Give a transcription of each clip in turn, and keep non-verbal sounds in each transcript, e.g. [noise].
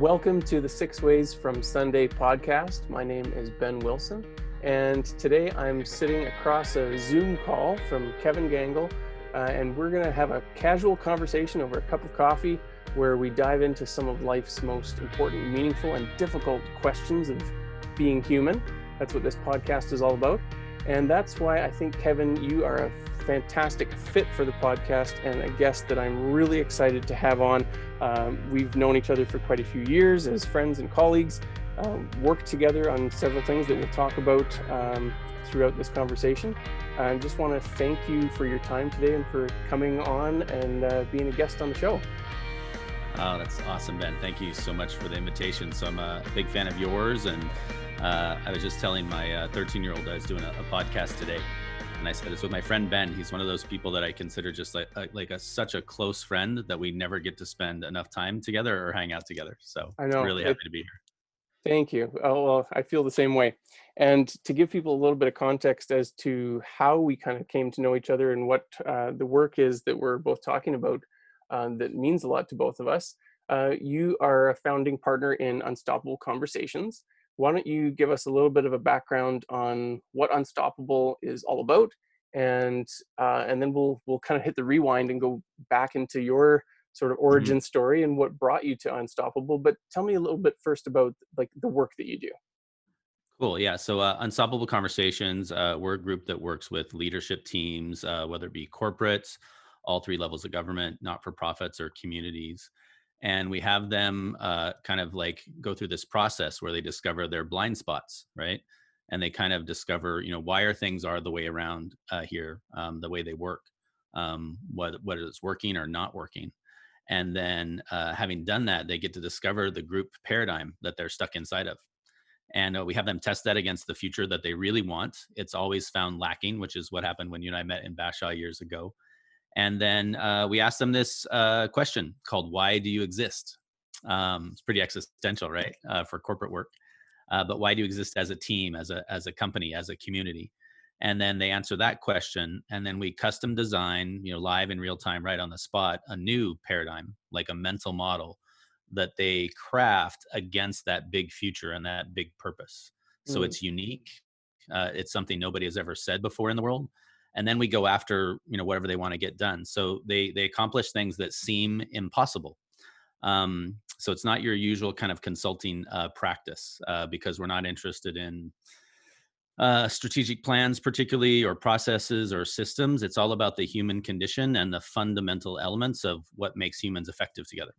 Welcome to the Six Ways from Sunday podcast. My name is Ben Wilson, and today I'm sitting across a Zoom call from Kevin Gangel, uh, and we're going to have a casual conversation over a cup of coffee where we dive into some of life's most important, meaningful, and difficult questions of being human. That's what this podcast is all about. And that's why I think, Kevin, you are a fantastic fit for the podcast and a guest that I'm really excited to have on. Um, we've known each other for quite a few years as friends and colleagues, um, worked together on several things that we'll talk about um, throughout this conversation. I just want to thank you for your time today and for coming on and uh, being a guest on the show. Oh, that's awesome, Ben. Thank you so much for the invitation. So I'm a big fan of yours, and uh, I was just telling my 13 uh, year old I was doing a, a podcast today and I said it's with my friend Ben. He's one of those people that I consider just like a, like a such a close friend that we never get to spend enough time together or hang out together. So I know really happy it, to be here. Thank you. Oh, well, I feel the same way. And to give people a little bit of context as to how we kind of came to know each other and what uh, the work is that we're both talking about uh, that means a lot to both of us. Uh, you are a founding partner in Unstoppable Conversations why don't you give us a little bit of a background on what Unstoppable is all about, and uh, and then we'll we'll kind of hit the rewind and go back into your sort of mm-hmm. origin mm-hmm. story and what brought you to Unstoppable. But tell me a little bit first about like the work that you do. Cool. Yeah. So, uh, Unstoppable Conversations, uh, we're a group that works with leadership teams, uh, whether it be corporates, all three levels of government, not for profits, or communities and we have them uh, kind of like go through this process where they discover their blind spots right? And they kind of discover you know why are things are the way around uh, here um, the way they work um, what what is working or not working. And then uh, having done that they get to discover the group paradigm that they're stuck inside of. And uh, we have them test that against the future that they really want. It's always found lacking which is what happened when you and i met in bashaw years ago and then uh, we asked them this uh, question called "Why do you exist?" Um, it's pretty existential, right, uh, for corporate work. Uh, but why do you exist as a team, as a as a company, as a community? And then they answer that question, and then we custom design, you know, live in real time, right on the spot, a new paradigm, like a mental model that they craft against that big future and that big purpose. So mm. it's unique. Uh, it's something nobody has ever said before in the world and then we go after you know whatever they want to get done. So they they accomplish things that seem impossible. Um, so it's not your usual kind of consulting uh, practice uh, because we're not interested in uh, strategic plans particularly or processes or systems. It's all about the human condition and the fundamental elements of what makes humans effective together.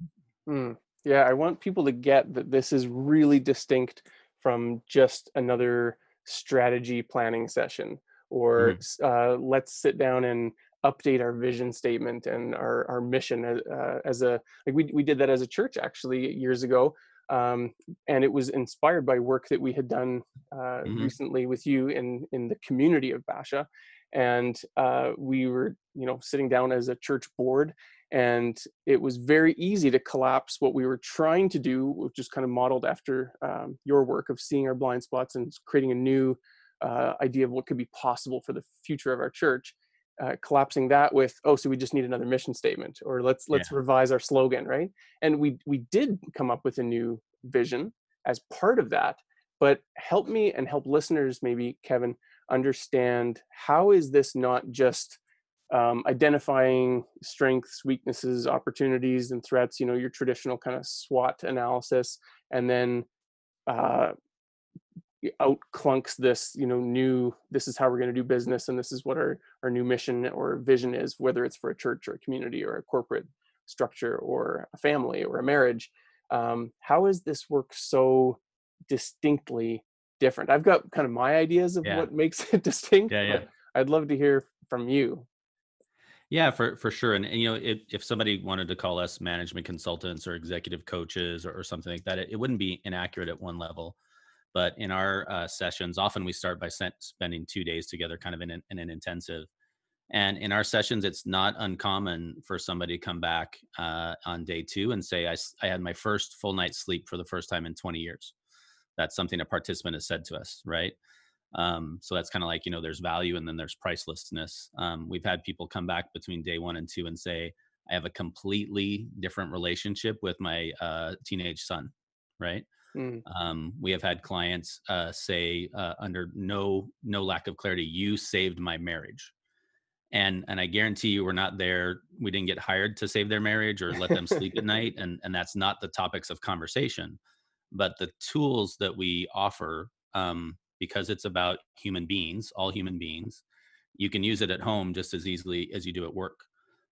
Mm. yeah i want people to get that this is really distinct from just another strategy planning session or mm-hmm. uh, let's sit down and update our vision statement and our, our mission as, uh, as a like we, we did that as a church actually years ago um, and it was inspired by work that we had done uh, mm-hmm. recently with you in in the community of Bashaw and uh, we were you know sitting down as a church board and it was very easy to collapse what we were trying to do which is kind of modeled after um, your work of seeing our blind spots and creating a new uh, idea of what could be possible for the future of our church uh, collapsing that with oh so we just need another mission statement or let's let's yeah. revise our slogan right and we we did come up with a new vision as part of that but help me and help listeners maybe kevin understand how is this not just um, identifying strengths weaknesses opportunities and threats you know your traditional kind of swot analysis and then uh, outclunks this you know new this is how we're going to do business and this is what our our new mission or vision is whether it's for a church or a community or a corporate structure or a family or a marriage um, how is this work so distinctly different i've got kind of my ideas of yeah. what makes it [laughs] distinct yeah, yeah. i'd love to hear from you yeah, for for sure. And, and you know, if, if somebody wanted to call us management consultants or executive coaches or, or something like that, it, it, wouldn't be inaccurate at one level. But in our uh, sessions, often we start by spending two days together, kind of in an, in an, intensive. And in our sessions, it's not uncommon for somebody to come back uh, on day two and say, I, I had my first full night's sleep for the first time in 20 years. That's something a participant has said to us, right? Um, so that's kind of like, you know, there's value and then there's pricelessness. Um, we've had people come back between day one and two and say, I have a completely different relationship with my uh, teenage son right? Mm. Um, we have had clients uh, say uh, under no no lack of clarity, "You saved my marriage," and and I guarantee you, we're not there. We didn't get hired to save their marriage or let them sleep at [laughs] night, and and that's not the topics of conversation. But the tools that we offer, um, because it's about human beings, all human beings, you can use it at home just as easily as you do at work.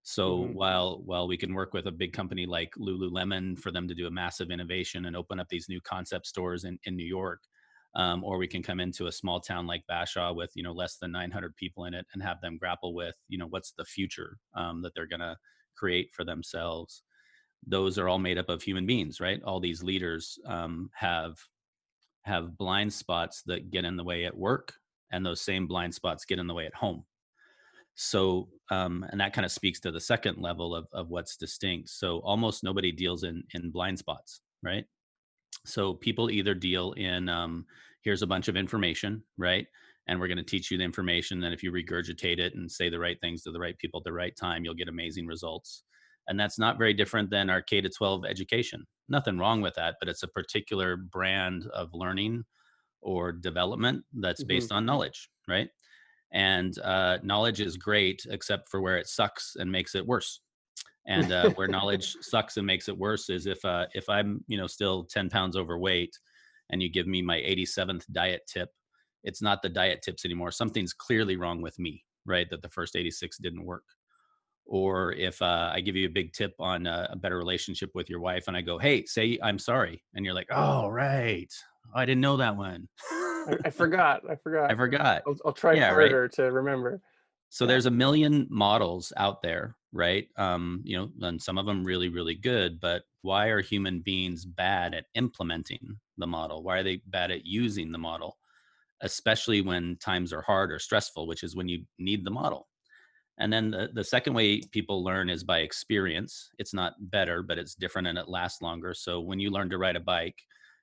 So mm-hmm. while while we can work with a big company like Lululemon for them to do a massive innovation and open up these new concept stores in, in New York, um, or we can come into a small town like Bashaw with you know less than 900 people in it and have them grapple with you know what's the future um, that they're going to create for themselves. Those are all made up of human beings, right? All these leaders um, have have blind spots that get in the way at work, and those same blind spots get in the way at home so um, and that kind of speaks to the second level of, of what's distinct. So almost nobody deals in in blind spots right? So people either deal in um, here's a bunch of information right? And we're going to teach you the information and if you regurgitate it and say the right things to the right people at the right time you'll get amazing results. And that's not very different than our k to 12 education. Nothing wrong with that but it's a particular brand of learning or development that's based mm-hmm. on knowledge right and uh, knowledge is great except for where it sucks and makes it worse. And uh, where knowledge [laughs] sucks and makes it worse is if uh, if i'm you know still 10 pounds overweight and you give me my 87th diet tip it's not the diet tips anymore. Something's clearly wrong with me right that the first 86 didn't work. Or if uh, i give you a big tip on a, a better relationship with your wife and i go hey say i'm sorry and you're like oh right i didn't know that one I, I, [laughs] forgot. I forgot. I forgot. I'll, I'll try yeah, harder right? to remember. So there's a million models out there, right? Um, you know, and some of them really, really good. But why are human beings bad at implementing the model? Why are they bad at using the model, especially when times are hard or stressful, which is when you need the model? And then the, the second way people learn is by experience. It's not better, but it's different and it lasts longer. So when you learn to ride a bike,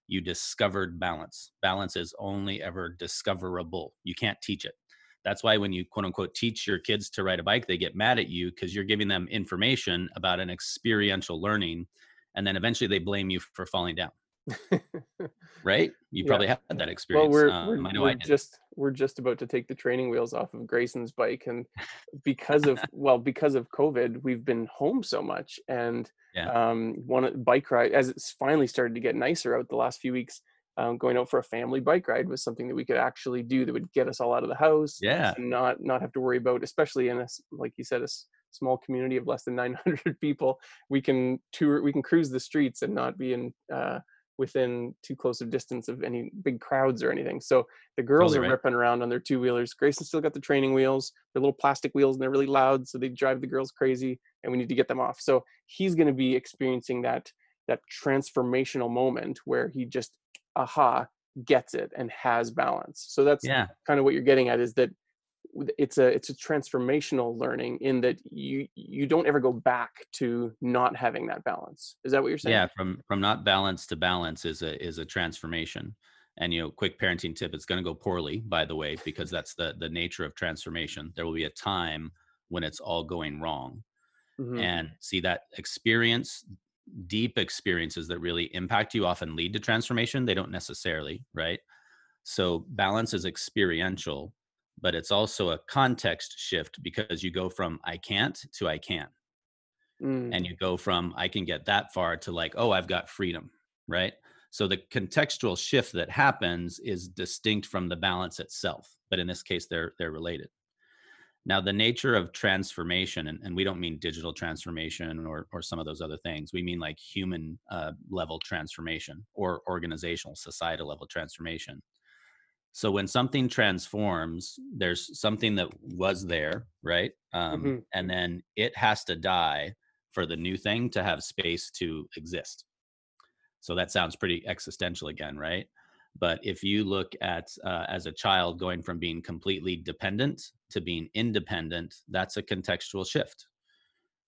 you discovered balance. Balance is only ever discoverable. You can't teach it. That's why when you quote unquote teach your kids to ride a bike, they get mad at you because you're giving them information about an experiential learning. And then eventually they blame you for falling down. [laughs] right? You yeah. probably had that experience. Well, we're, um, we're, we're just we're just about to take the training wheels off of Grayson's bike, and [laughs] because of well, because of COVID, we've been home so much, and yeah. um, one bike ride as it's finally started to get nicer out the last few weeks. Um, going out for a family bike ride was something that we could actually do that would get us all out of the house. Yeah, and not not have to worry about, especially in a like you said, a small community of less than 900 [laughs] people. We can tour, we can cruise the streets and not be in. Uh, within too close of distance of any big crowds or anything. So the girls totally are right. ripping around on their two wheelers. Grayson still got the training wheels. They're little plastic wheels and they're really loud, so they drive the girls crazy. And we need to get them off. So he's going to be experiencing that that transformational moment where he just aha gets it and has balance. So that's yeah. kind of what you're getting at is that it's a it's a transformational learning in that you you don't ever go back to not having that balance. Is that what you're saying? Yeah from from not balance to balance is a is a transformation. And you know quick parenting tip it's going to go poorly by the way because that's the the nature of transformation. There will be a time when it's all going wrong. Mm-hmm. and see that experience deep experiences that really impact you often lead to transformation. They don't necessarily right? So balance is experiential but it's also a context shift because you go from I can't to I can. Mm. And you go from I can get that far to like, oh, I've got freedom, right? So the contextual shift that happens is distinct from the balance itself, but in this case, they're they're related. Now, the nature of transformation, and, and we don't mean digital transformation or or some of those other things. We mean like human uh, level transformation or organizational, societal level transformation. So when something transforms, there's something that was there, right? Um, mm-hmm. And then it has to die for the new thing to have space to exist. So that sounds pretty existential again, right? But if you look at uh, as a child going from being completely dependent to being independent, that's a contextual shift,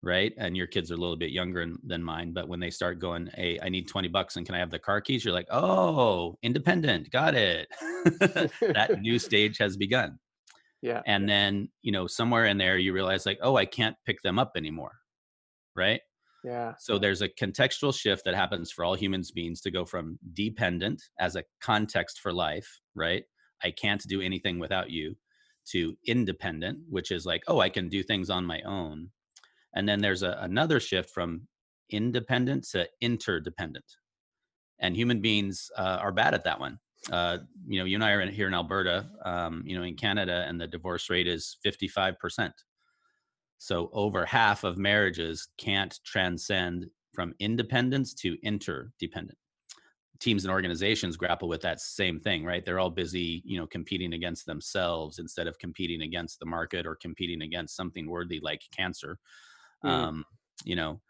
right? And your kids are a little bit younger than mine, but when they start going, "Hey, I need 20 bucks and can I have the car keys?" You're like, "Oh, independent. Got it." [laughs] that new [laughs] stage has begun. Yeah. And then, you know, somewhere in there you realize like, "Oh, I can't pick them up anymore." Right? Yeah. So there's a contextual shift that happens for all humans beings to go from dependent as a context for life, right? I can't do anything without you, to independent, which is like, oh, I can do things on my own. And then there's a, another shift from independent to interdependent. And human beings uh, are bad at that one. Uh, you know, you and I are in, here in Alberta, um, you know, in Canada, and the divorce rate is 55%. So over half of marriages can't transcend from independence to interdependent. Teams and organizations grapple with that same thing, right? They're all busy, you know, competing against themselves instead of competing against the market or competing against something worthy like cancer. Mm. Um, you know,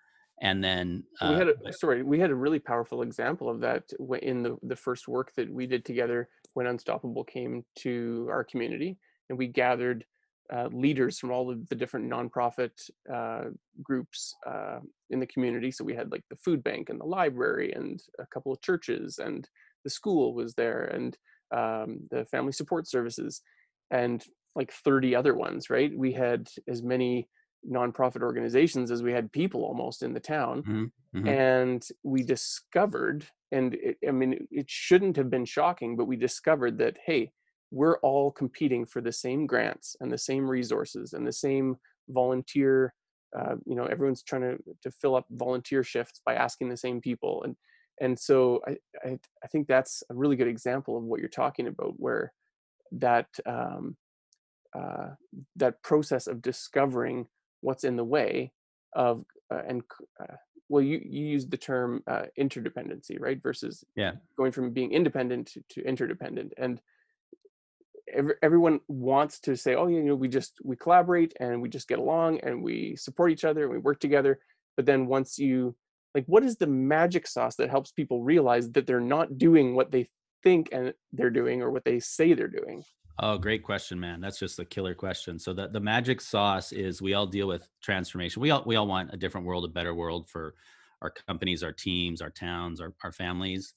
and then uh, we had a sorry we had a really powerful example of that in the the first work that we did together when unstoppable came to our community and we gathered uh, leaders from all of the different nonprofit uh, groups uh, in the community so we had like the food bank and the library and a couple of churches and the school was there and um, the family support services and like 30 other ones right we had as many nonprofit organizations as we had people almost in the town mm-hmm. Mm-hmm. and we discovered and it, i mean it shouldn't have been shocking but we discovered that hey we're all competing for the same grants and the same resources and the same volunteer uh, you know everyone's trying to to fill up volunteer shifts by asking the same people and and so I, I, I think that's a really good example of what you're talking about where that um, uh, that process of discovering what's in the way of uh, and uh, well you you use the term uh, interdependency right versus yeah. going from being independent to, to interdependent and every, everyone wants to say oh you know we just we collaborate and we just get along and we support each other and we work together but then once you like what is the magic sauce that helps people realize that they're not doing what they think and they're doing or what they say they're doing Oh, great question, man. That's just a killer question. So the, the magic sauce is we all deal with transformation. We all we all want a different world, a better world for our companies, our teams, our towns, our, our families.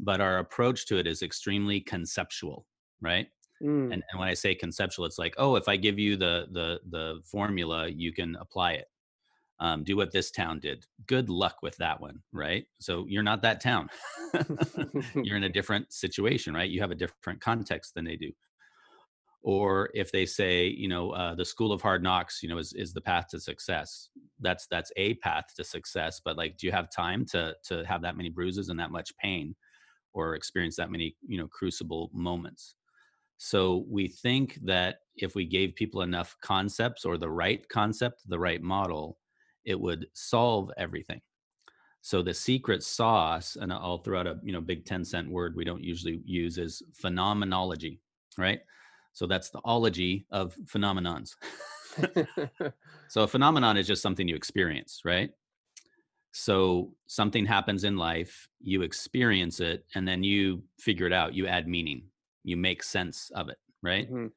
But our approach to it is extremely conceptual, right? Mm. And, and when I say conceptual, it's like, oh, if I give you the the the formula, you can apply it. Um, do what this town did. Good luck with that one, right? So you're not that town. [laughs] [laughs] you're in a different situation, right? You have a different context than they do or if they say you know uh, the school of hard knocks you know is, is the path to success. That's that's a path to success but like do you have time to to have that many bruises and that much pain or experience that many you know crucible moments? So we think that if we gave people enough concepts or the right concept the right model it would solve everything. So the secret sauce and i'll throw out a you know big 10 cent word we don't usually use is phenomenology right so that's the ology of phenomenons. [laughs] [laughs] so a phenomenon is just something you experience, right? So something happens in life, you experience it, and then you figure it out. You add meaning, you make sense of it, right? Mm-hmm.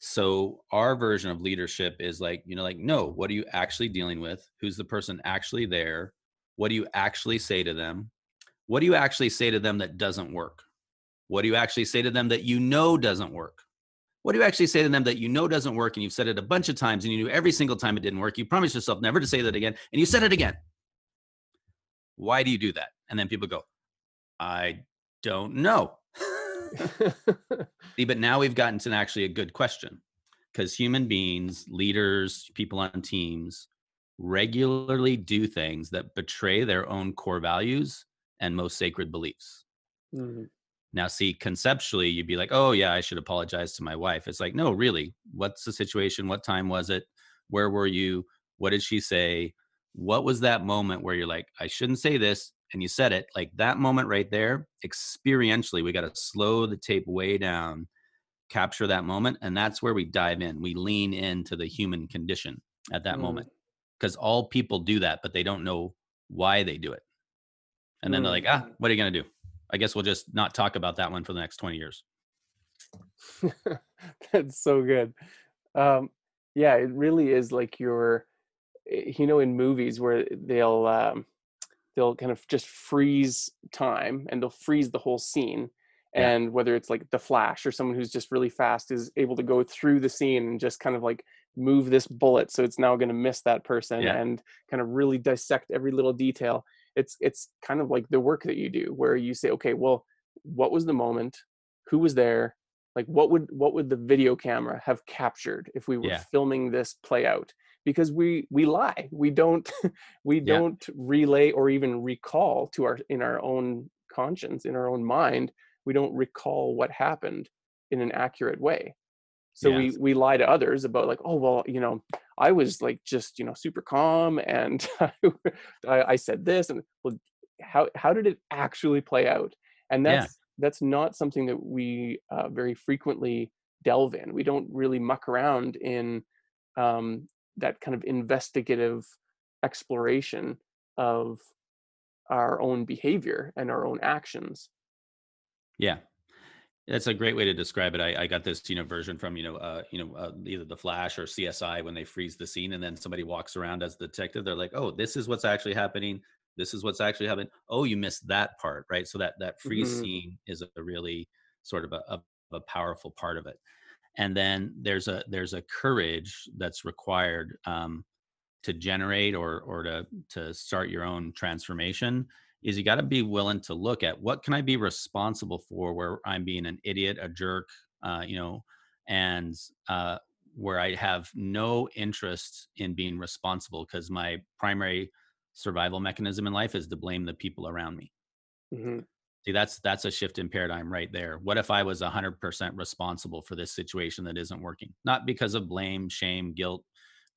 So our version of leadership is like, you know, like, no, what are you actually dealing with? Who's the person actually there? What do you actually say to them? What do you actually say to them that doesn't work? What do you actually say to them that you know doesn't work? What do you actually say to them that you know doesn't work and you've said it a bunch of times and you knew every single time it didn't work? You promised yourself never to say that again and you said it again. Why do you do that? And then people go, I don't know. [laughs] See, but now we've gotten to actually a good question because human beings, leaders, people on teams regularly do things that betray their own core values and most sacred beliefs. Mm-hmm. Now, see, conceptually, you'd be like, oh, yeah, I should apologize to my wife. It's like, no, really, what's the situation? What time was it? Where were you? What did she say? What was that moment where you're like, I shouldn't say this? And you said it like that moment right there, experientially, we got to slow the tape way down, capture that moment. And that's where we dive in. We lean into the human condition at that mm. moment because all people do that, but they don't know why they do it. And then mm. they're like, ah, what are you going to do? I guess we'll just not talk about that one for the next 20 years. [laughs] That's so good. Um, yeah, it really is like your, eh, you know, in movies where they'll um, they'll kind of just freeze time and they'll freeze the whole scene, Yeah. and whether it's like the flash or someone who's just really fast is able to go through the scene and just kind of like move this bullet so it's now going to miss that person Yeah. and kind of really dissect every little detail it's it's kind of like the work that you do where you say okay well what was the moment? Who was there? Like what would what would the video camera have captured if we were Yeah. filming this play out? Because we we lie. We don't [laughs] we Yeah. don't relay or even recall to our in our own conscience in our own mind we don't recall what happened in an accurate way so we we lie to others about like oh well you know i was like just you know super calm and [laughs] I, I said this and well how how did it actually play out and Yeah. that's that's not something that we uh, very frequently delve in we don't really muck around in um, that kind of investigative exploration of our own behavior and our own actions Yeah. That's a great way to describe it. I, I got this, you know, version from, you know, uh, you know, uh, either the Flash or CSI when they freeze the scene and then somebody walks around as the detective. They're like, "Oh, this is what's actually happening. This is what's actually happening. Oh, you missed that part, right?" So that that freeze Mhm. scene is a really sort of a, a, a powerful part of it. And then there's a there's a courage that's required um, to generate or or to to start your own transformation is you got to be willing to look at what can I be responsible for where I'm being an idiot, a jerk, uh, you know, and uh, where I have no interest in being responsible because my primary survival mechanism in life is to blame the people around me. hmm See, that's that's a shift in paradigm right there. What if I was 100% responsible for this situation that isn't working? Not because of blame, shame, guilt,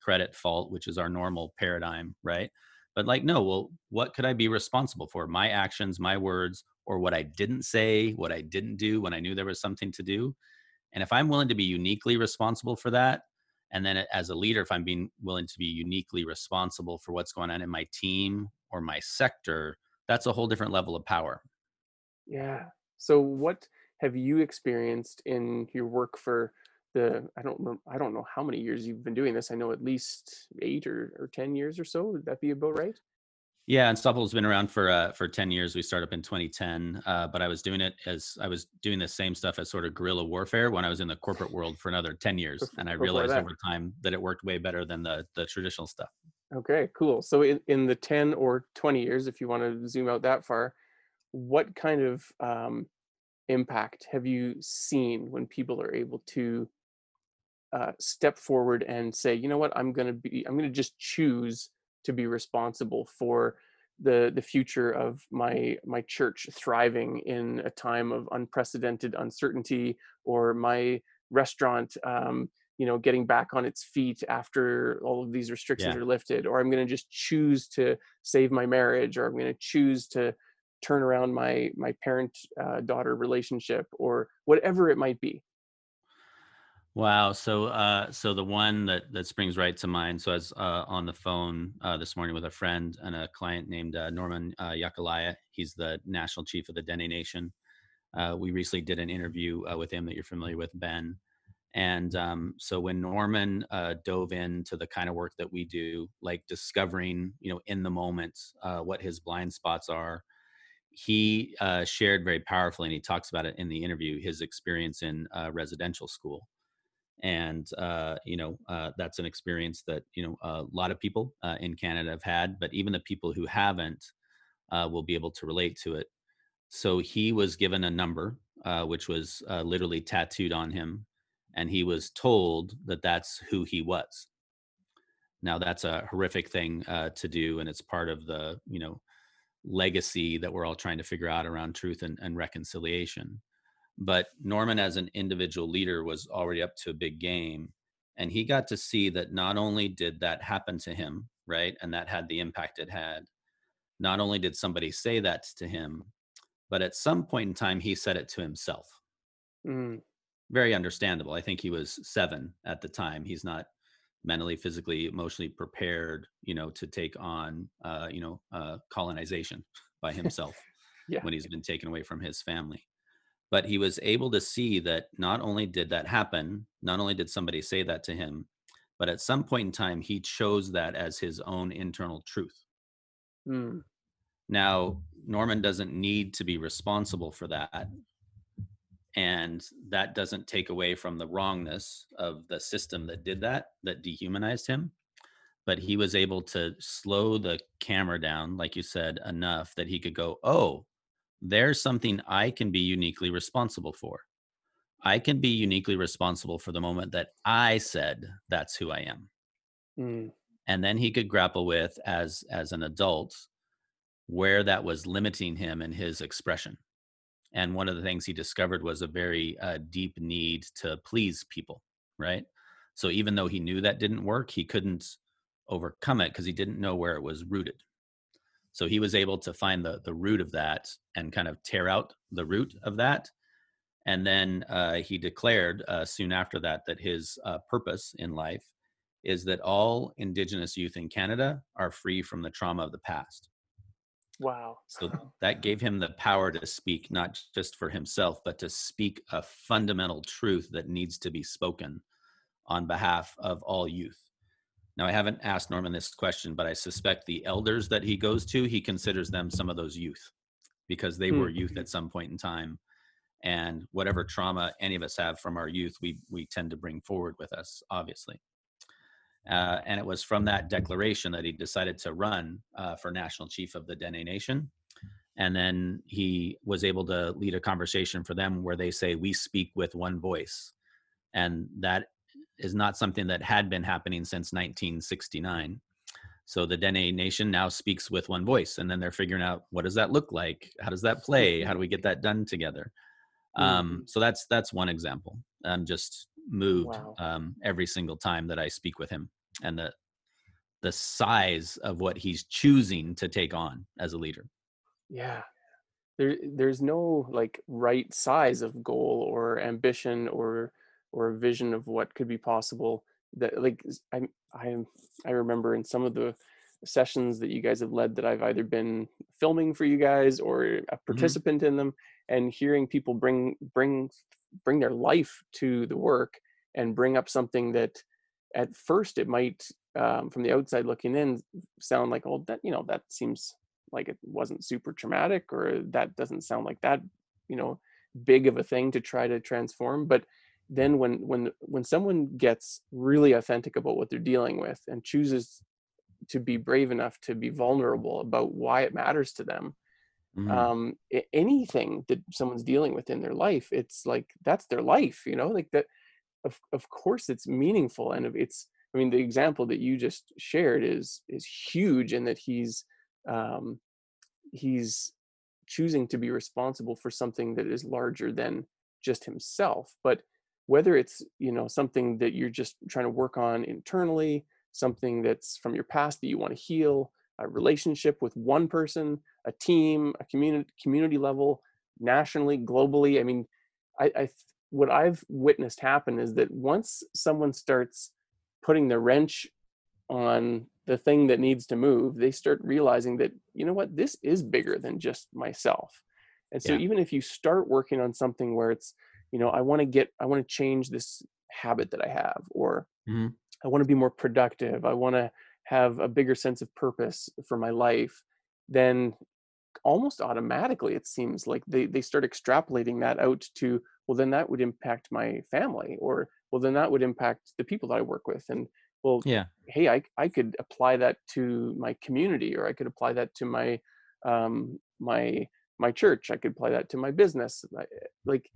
credit, fault, which is our normal paradigm, right? But like, no, well, what could I be responsible for? My actions, my words, or what I didn't say, what I didn't do when I knew there was something to do. And if I'm willing to be uniquely responsible for that, and then as a leader, if I'm being willing to be uniquely responsible for what's going on in my team or my sector, that's a whole different level of power. Yeah. So what have you experienced in your work for the I don't know I don't know how many years you've been doing this. I know at least 8 or, or 10 years or so. Would that be about right? Yeah, Unstoppable's been around for uh, for ten years. We started up in 2010, uh, but I was doing it as I was doing the same stuff as sort of guerrilla warfare when I was in the corporate world for another 10 years, and I realized over time that it worked way better than the the traditional stuff. Okay, cool. So in, in the 10 or 20 years, if you want to zoom out that far, what kind of um, impact have you seen when people are able to uh, step forward and say, you know what, I'm going to be, I'm going to just choose to be responsible for the the future of my my church thriving in a time of unprecedented uncertainty, or my restaurant, um, you know, getting back on its feet after all of these restrictions Yeah, are lifted, or I'm going to just choose to save my marriage, or I'm going to choose to turn around my my parent uh, daughter relationship, or whatever it might be. Wow. So, uh, so the one that that springs right to mind. So, I was uh, on the phone uh, this morning with a friend and a client named uh, Norman uh, Yakeleya. He's the national chief of the Dene Nation. Uh, we recently did an interview uh, with him that you're familiar with, Ben. And um, so, when Norman dove into the kind of work that we do, like discovering, you know, in the moment what his blind spots are, he shared very powerfully, and he talks about it in the interview, his experience in residential school and uh, you know uh, that's an experience that you know a lot of people uh, in Canada have had, but even the people who haven't uh, will be able to relate to it. So he was given a number, uh, which was uh, literally tattooed on him, and he was told that that's who he was. Now that's a horrific thing to do, and it's part of the you know legacy that we're all trying to figure out around truth and, and reconciliation but Norman, as an individual leader, was already up to a big game. And he got to see that not only did that happen to him, right? And that had the impact it had. Not only did somebody say that to him, but at some point in time, he said it to himself. Mm, Very understandable. I think he was seven at the time. He's not mentally, physically, emotionally prepared, you know, to take on, uh, you know, uh, colonization by [laughs] himself yeah. when he's been taken away from his family but he was able to see that not only did that happen not only did somebody say that to him but at some point in time he chose that as his own internal truth. Mm, now norman doesn't need to be responsible for that and that doesn't take away from the wrongness of the system that did that that dehumanized him but he was able to slow the camera down like you said enough that he could go oh there's something i can be uniquely responsible for. I can be uniquely responsible for the moment that i said that's who i am. Mm. and then he could grapple with as as an adult where that was limiting him in his expression. And one of the things he discovered was a very uh, deep need to please people right? So even though he knew that didn't work he couldn't overcome it because he didn't know where it was rooted so he was able to find the the root of that and kind of tear out the root of that and then uh, he declared uh, soon after that that his uh, purpose in life is that all indigenous youth in canada are free from the trauma of the past Wow. So that gave him the power to speak, not just for himself, but to speak a fundamental truth that needs to be spoken on behalf of all youth. Now, I haven't asked Norman this question, but I suspect the elders that he goes to, he considers them some of those youth because they were youth hmm. at some point in time. And whatever trauma any of us have from our youth, we, we tend to bring forward with us, obviously. Uh, and it was from that declaration that he decided to run uh, for national chief of the Dene Nation. And then he was able to lead a conversation for them where they say, We speak with one voice. And that is not something that had been happening since 1969. So the Dene Nation now speaks with one voice. And then they're figuring out what does that look like? How does that play? How do we get that done together? Um, mm-hmm. so that's that's one example. I'm just moved wow. um, every single time that I speak with him, and the the size of what he's choosing to take on as a leader. Yeah, there there's no like right size of goal or ambition or or a vision of what could be possible. That like I I I remember in some of the sessions that you guys have led that I've either been filming for you guys or a mm-hmm. participant mm-hmm. in them and hearing people bring bring bring their life to the work and bring up something that at first it might um, from the outside looking in sound like oh that you know that seems like it wasn't super traumatic or that doesn't sound like that you know big of a thing to try to transform but then when when when someone gets really authentic about what they're dealing with and chooses to be brave enough to be vulnerable about why it matters to them mm-hmm. um anything that someone's dealing with in their life it's like that's their life you know like that of of course it's meaningful and it's i mean the example that you just shared is is huge in that he's um he's choosing to be responsible for something that is larger than just himself but whether it's you know something that you're just trying to work on internally something that's from your past that you want to heal a relationship with one person a team a community community level nationally globally i mean I, I what i've witnessed happen is that once someone starts putting the wrench on the thing that needs to move they start realizing that you know what this is bigger than just myself and so yeah. even if you start working on something where it's you know i want to get i want to change this habit that i have or mm-hmm. i want to be more productive i want to have a bigger sense of purpose for my life then almost automatically it seems like they, they start extrapolating that out to well then that would impact my family or well then that would impact the people that i work with and well yeah hey i, I could apply that to my community or i could apply that to my um my my church i could apply that to my business like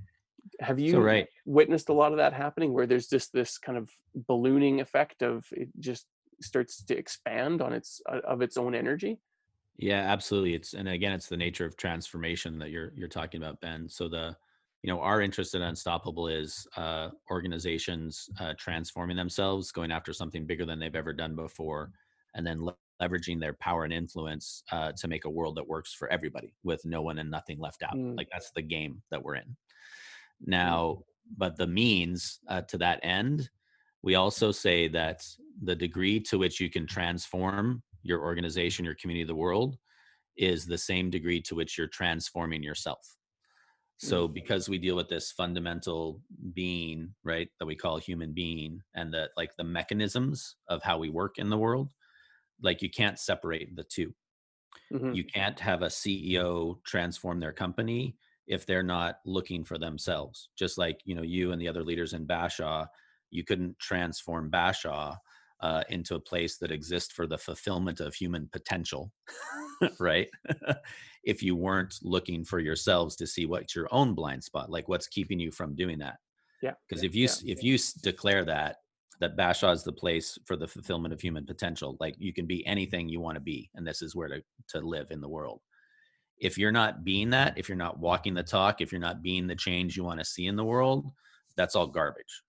have you so, right. witnessed a lot of that happening where there's just this kind of ballooning effect of it just starts to expand on its uh, of its own energy yeah absolutely it's and again it's the nature of transformation that you're you're talking about ben so the you know our interest in unstoppable is uh, organizations uh, transforming themselves going after something bigger than they've ever done before and then le- leveraging their power and influence uh, to make a world that works for everybody with no one and nothing left out mm. like that's the game that we're in now, but the means uh, to that end, we also say that the degree to which you can transform your organization, your community, the world, is the same degree to which you're transforming yourself. So, mm-hmm. because we deal with this fundamental being, right, that we call human being, and that like the mechanisms of how we work in the world, like you can't separate the 2 mm-hmm. You can't have a CEO transform their company if they're not looking for themselves. Just like you know, you and the other leaders in Bashaw, you couldn't transform Bashaw uh, into a place that exists for the fulfillment of human potential, [laughs] right? [laughs] if you weren't looking for yourselves to see what's your own blind spot, like what's keeping you from doing that. Yeah. Because if you yeah. if you declare that that Bashaw is the place for the fulfillment of human potential, like you can be anything you want to be, and this is where to to live in the world. If you're not being that, if you're not walking the talk, if you're not being the change you want to see in the world, that's all garbage.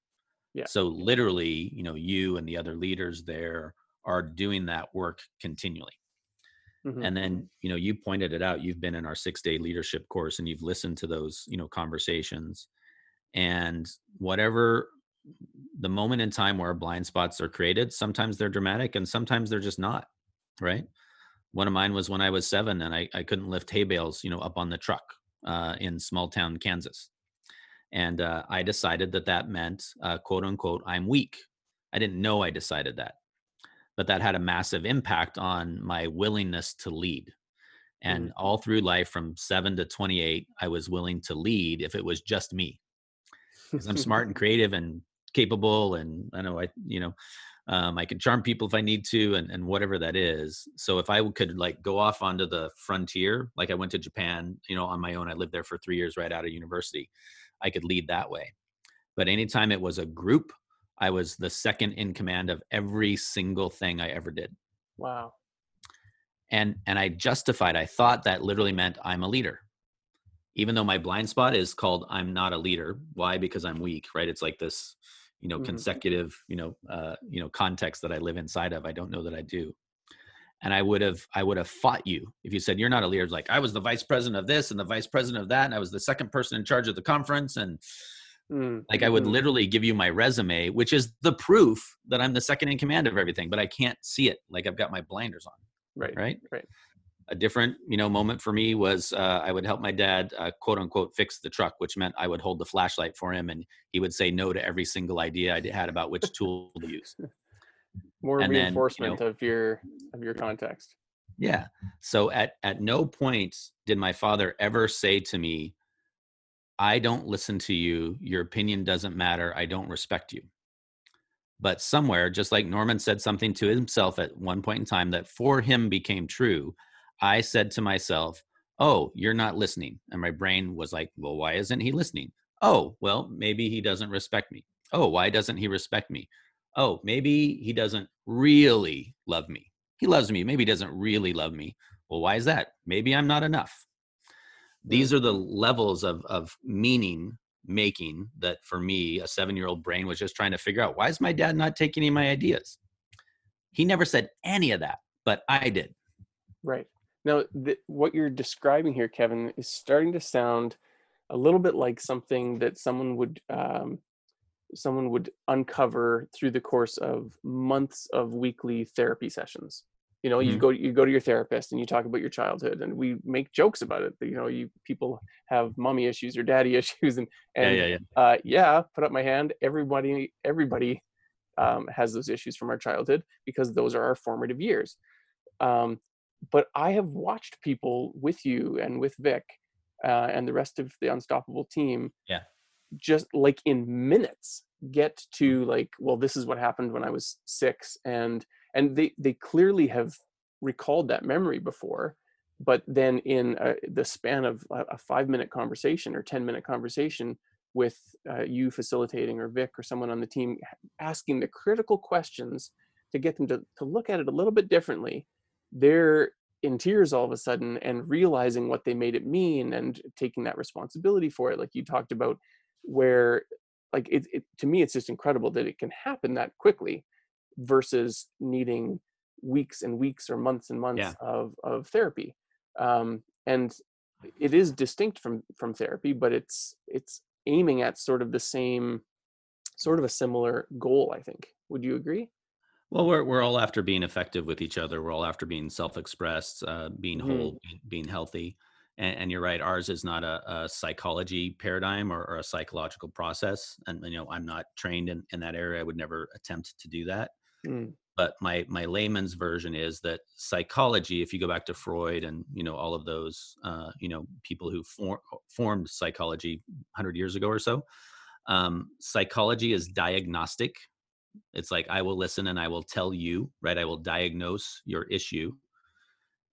Yeah. So literally, you know, you and the other leaders there are doing that work continually. Mm-hmm. And then, you know, you pointed it out. You've been in our six day leadership course and you've listened to those, you know, conversations. And whatever the moment in time where blind spots are created, sometimes they're dramatic and sometimes they're just not. Right. One of mine was when I was seven and I, I couldn't lift hay bales, you know, up on the truck uh, in small town Kansas. And uh, I decided that that meant, uh, quote unquote, I'm weak. I didn't know I decided that, but that had a massive impact on my willingness to lead. And mm-hmm. all through life from seven to 28, I was willing to lead if it was just me. Because I'm smart and [laughs] creative and capable. And I know I, you know, um, I can charm people if I need to, and, and whatever that is. So if I could like go off onto the frontier, like I went to Japan, you know, on my own, I lived there for three years right out of university. I could lead that way. But anytime it was a group, I was the second in command of every single thing I ever did. Wow. And and I justified. I thought that literally meant I'm a leader. Even though my blind spot is called I'm not a leader. Why? Because I'm weak, right? It's like this, you know, mm-hmm. consecutive, you know, uh, you know, context that I live inside of. I don't know that I do and I would have I would have fought you if you said you're not a leader. like I was the vice president of this and the vice president of that, and I was the second person in charge of the conference, and mm-hmm. like I would mm-hmm. literally give you my resume, which is the proof that I'm the second in command of everything, but I can't see it. Like I've got my blinders on. Right. Right. Right. A different, you know, moment for me was uh, I would help my dad, uh, quote unquote, fix the truck, which meant I would hold the flashlight for him, and he would say no to every single idea I had about which tool to use. [laughs] More and reinforcement then, you know, of your of your context. Yeah. So at at no point did my father ever say to me i don't listen to you. Your opinion doesn't matter. I don't respect you. But somewhere just like norman said something to himself at one point in time that for him became true i said to myself oh you're not listening and my brain was like well why isn't he listening oh well maybe he doesn't respect me oh why doesn't he respect me oh, maybe he doesn't really love me. He loves me. Maybe he doesn't really love me. Well, why is that? Maybe I'm not enough. These are the mm-hmm. levels of, of meaning making that for me, a seven year old brain was just trying to figure out why is my dad not taking any of my ideas? He never said any of that, but I did. Right. Now, th- what you're describing here, Kevin, is starting to sound a little bit like something that someone would um, someone would uncover through the course of months of weekly therapy sessions you know mm-hmm. you go you go to your therapist and you talk about your childhood and we make jokes about it you know you people have mommy issues or daddy [laughs] issues and and yeah, yeah, yeah. Uh, yeah put up my hand everybody everybody um, has those issues from our childhood because those are our formative years um, but i have watched people with you and with vic uh, and the rest of the unstoppable team yeah. just like in minutes get to like well this is what happened when i was six and and they they clearly have recalled that memory before but then in uh, the span of a five minute conversation or 10 minute conversation with uh, you facilitating or vic or someone on the team asking the critical questions to get them to, to look at it a little bit differently they're in tears all of a sudden and realizing what they made it mean and taking that responsibility for it like you talked about where like it, it to me it's just incredible that it can happen that quickly versus needing weeks and weeks or months and months yeah. of of therapy. Um, and it is distinct from from therapy but it's it's aiming at sort of the same sort of a similar goal i think. Would you agree well we're, we're all after being effective with each other. We're all after being self-expressed uh, being mm-hmm. whole being healthy. And, and, you're right ours is not a, a psychology paradigm or, or, a psychological process. And you know i'm not trained in, in that area. I would never attempt to do that. Mm. but my my layman's version is that psychology if you go back to freud and you know all of those uh, you know people who for, formed psychology 100 years ago or so um, psychology is diagnostic it's like i will listen and i will tell you right i will diagnose your issue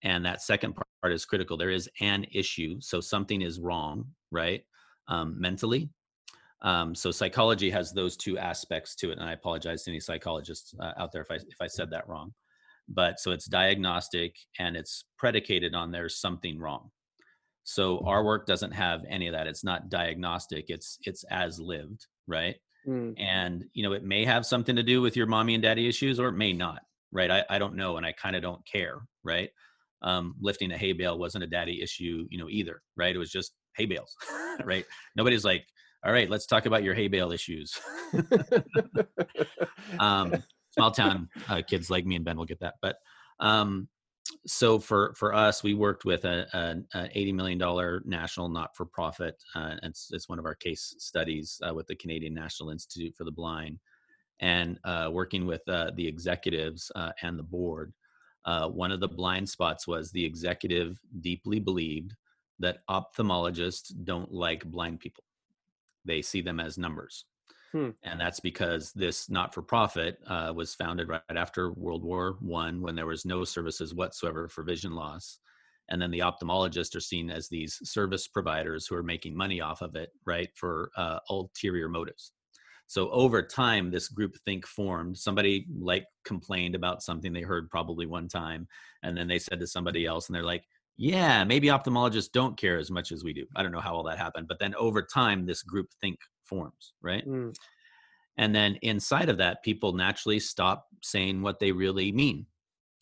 and that second part is critical there is an issue so something is wrong right um, mentally um, so psychology has those two aspects to it, and I apologize to any psychologists uh, out there if I if I said that wrong. But so it's diagnostic and it's predicated on there's something wrong. So our work doesn't have any of that. It's not diagnostic. It's it's as lived, right? Mm. And you know it may have something to do with your mommy and daddy issues, or it may not, right? I, I don't know, and I kind of don't care, right? Um, lifting a hay bale wasn't a daddy issue, you know, either, right? It was just hay bales, [laughs] right? Nobody's like, all right, let's talk about your hay bale issues. [laughs] [laughs] um, small town uh, kids like me and Ben will get that. But um, so for for us, we worked with a, eighty million dollar national not for profit. Uh, it's it's one of our case studies uh, with the Canadian National Institute for the Blind, and uh, working with uh, the executives uh, and the board. one of the blind spots was the executive deeply believed that ophthalmologists don't like blind people they see them as numbers. Hmm. And that's because this not-for-profit uh, was founded right after World War One, when there was no services whatsoever for vision loss, and then the ophthalmologists are seen as these service providers who are making money off of it, right, for uh, ulterior motives. So over time, this group think formed. Somebody like complained about something they heard probably one time, and then they said to somebody else, and they're like, yeah, maybe ophthalmologists don't care as much as we do. I don't know how all that happened, but then over time, this group think forms, right? Mm. And then inside of that, people naturally stop saying what they really mean.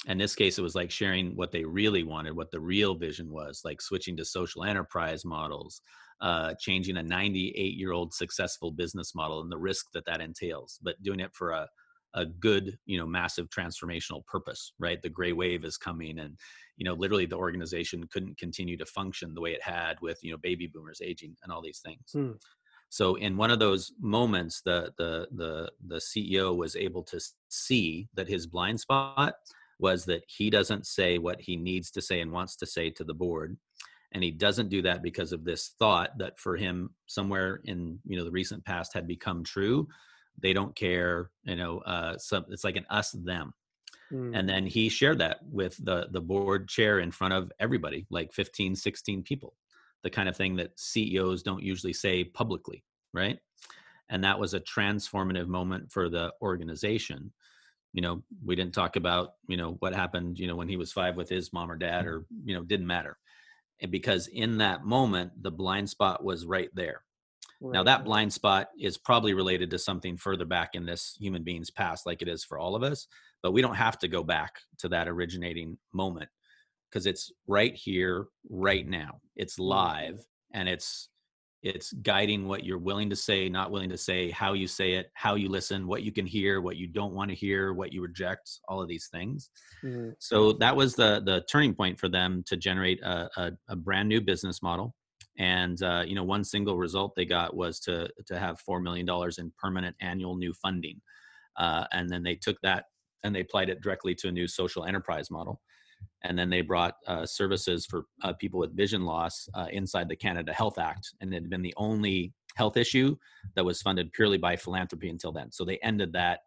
In this case, it was like sharing what they really wanted, what the real vision was, like switching to social enterprise models, uh, changing a 98 year old successful business model and the risk that that entails, but doing it for a a good you know massive transformational purpose right the gray wave is coming and you know literally the organization couldn't continue to function the way it had with you know baby boomers aging and all these things hmm. So in one of those moments the the the the ceo was able to see that his blind spot was that he doesn't say what he needs to say and wants to say to the board and he doesn't do that because of this thought that for him somewhere in you know the recent past had become true they don't care you know uh so it's like an us them mm. and then he shared that with the the board chair in front of everybody like 15 16 people the kind of thing that ceos don't usually say publicly right? And that was a transformative moment for the organization. You know we didn't talk about you know what happened you know when he was five with his mom or dad mm-hmm. or you know didn't matter. And because in that moment the blind spot was right there. Right. Now, that blind spot is probably related to something further back in this human being's past, like it is for all of us. But we don't have to go back to that originating moment because it's right here, right now. It's live and it's it's guiding what you're willing to say, not willing to say, how you say it, how you listen, what you can hear, what you don't want to hear, what you reject, all of these things. Mm-hmm. So that was the the turning point for them to generate a, a, a brand new business model and uh, you know one single result they got was to to have four million dollars in permanent annual new funding uh, and then they took that and they applied it directly to a new social enterprise model and then they brought uh, services for uh, people with vision loss uh, inside the canada health act and it had been the only health issue that was funded purely by philanthropy until then so they ended that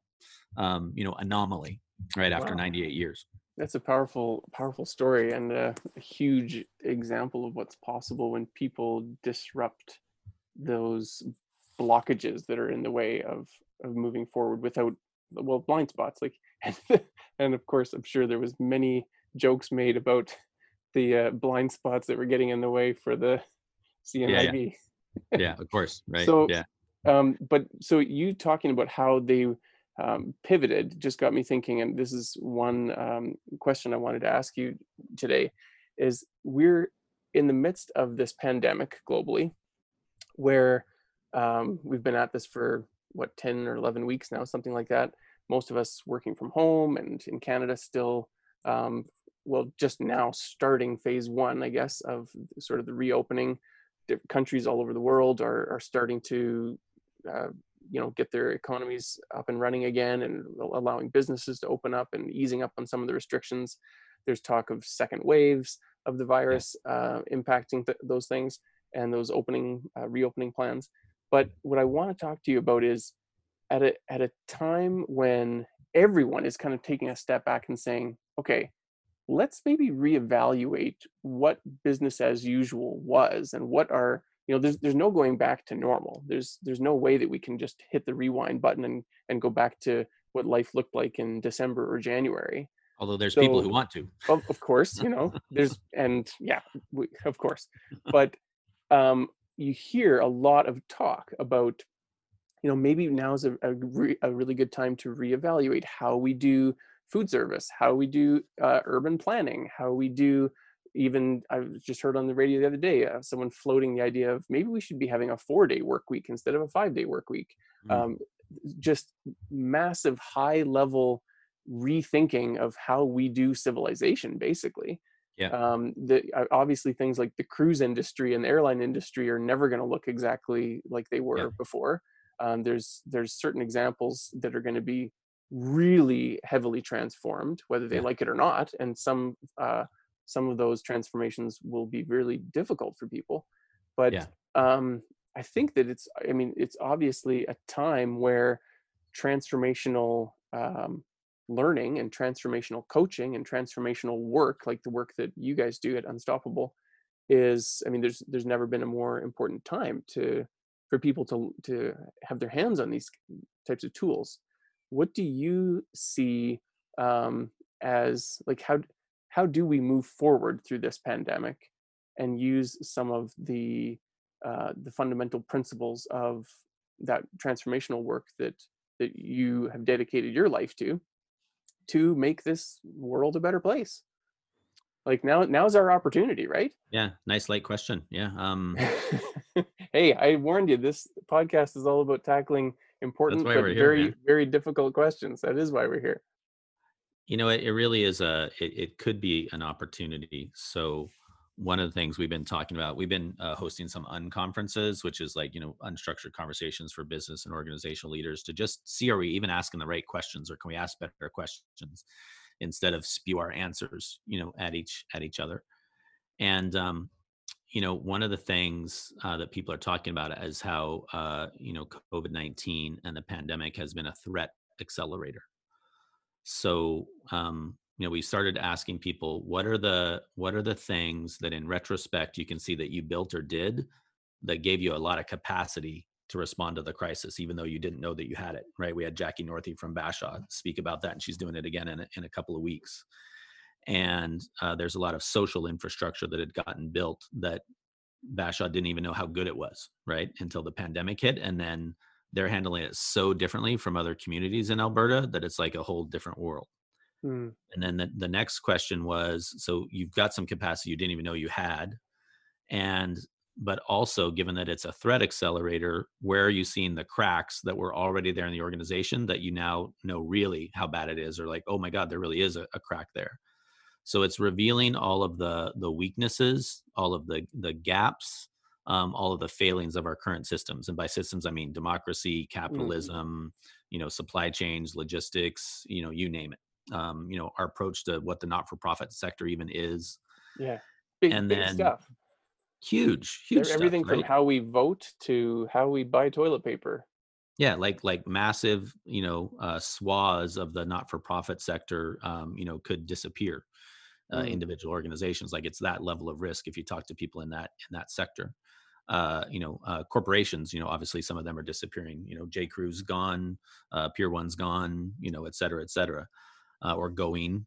um, you know anomaly right after wow. 98 years that's a powerful powerful story and a, a, huge example of what's possible when people disrupt those blockages that are in the way of of moving forward without well blind spots like [laughs] and, and of course i'm sure there was many jokes made about the uh, blind spots that were getting in the way for the CNIB yeah, yeah. yeah of course [laughs] right so yeah. um but so you talking about how they um, pivoted just got me thinking and this is one um, question i wanted to ask you today is we're in the midst of this pandemic globally where um, we've been at this for what 10 or 11 weeks now something like that. Most of us working from home and in canada still um, well just now starting phase one i guess of sort of the reopening. Different countries all over the world are, are starting to uh, you know get their economies up and running again and allowing businesses to open up and easing up on some of the restrictions. There's talk of second waves of the virus uh, impacting th- those things and those opening uh, reopening plans. But what i want to talk to you about is at a at a time when everyone is kind of taking a step back and saying okay let's maybe reevaluate what business as usual was and what are you know there's there's no going back to normal. There's there's no way that we can just hit the rewind button and and go back to what life looked like in december or january. Although there's so, people who want to. of, of course you know there's [laughs] and yeah we, of course. But um you hear a lot of talk about you know maybe now is a, a, re, a really good time to reevaluate how we do food service how we do uh, urban planning how we do even I just heard on the radio the other day uh, someone floating the idea of maybe we should be having a four day work week instead of a five day work week. Mm. Um, just massive high level rethinking of how we do civilization, basically. Yeah. Um, the, obviously, things like the cruise industry and the airline industry are never going to look exactly like they were yeah. before. Um, there's there's certain examples that are going to be really heavily transformed, whether they like it or not, and some uh, some of those transformations will be really difficult for people. But yeah. um, i think that it's i mean it's obviously a time where transformational um, learning and transformational coaching and transformational work like the work that you guys do at unstoppable is i mean there's there's never been a more important time to for people to to have their hands on these types of tools what do you see um, as like how how do we move forward through this pandemic and use some of the uh, the fundamental principles of that transformational work that that you have dedicated your life to to make this world a better place? Like now now's our opportunity right? Yeah nice light question yeah um [laughs] hey i warned you this podcast is all about tackling important but very here, very difficult questions that is why we're here you know, it, it really is a, it, it could be an opportunity. So, one of the things we've been talking about, we've been uh, hosting some unconferences, which is like, you know, unstructured conversations for business and organizational leaders to just see are we even asking the right questions or can we ask better questions instead of spew our answers, you know, at each, at each other. And, um, you know, one of the things uh, that people are talking about is how, uh, you know, COVID 19 and the pandemic has been a threat accelerator. So um, you know we started asking people what are the what are the things that in retrospect you can see that you built or did that gave you a lot of capacity to respond to the crisis even though you didn't know that you had it? Right? We had jackie northey from bashaw speak about that and she's doing it again in a, in a couple of weeks and uh, there's a lot of social infrastructure that had gotten built that bashaw didn't even know how good it was right until the pandemic hit and then they're handling it so differently from other communities in Alberta that it's like a whole different world. Mm. And then the, the next question was so you've got some capacity you didn't even know you had. And but also given that it's a threat accelerator, where are you seeing the cracks that were already there in the organization that you now know really how bad it is, or like, oh my God, there really is a, a crack there. So it's revealing all of the the weaknesses, all of the the gaps, um, all of the failings of our current systems. And by systems, I mean democracy, mm-hmm. capitalism, mm-hmm. you know, supply chains, logistics, you know, you name it. Um, you know, our approach to what the not-for-profit sector even is. Yeah. Big, and big then stuff. Huge, huge. Everything stuff, from how we vote to how we buy toilet paper. Yeah, like like massive, you know, uh, swaths of the not-for-profit sector, um, you know, could disappear. Uh, mm. individual organizations like it's that level of risk if you talk to people in that in that sector uh, you know, uh, corporations, you know, obviously some of them are disappearing, you know, J. Crew's gone, uh, Pier One's gone, you know, et cetera, et cetera, uh, or going.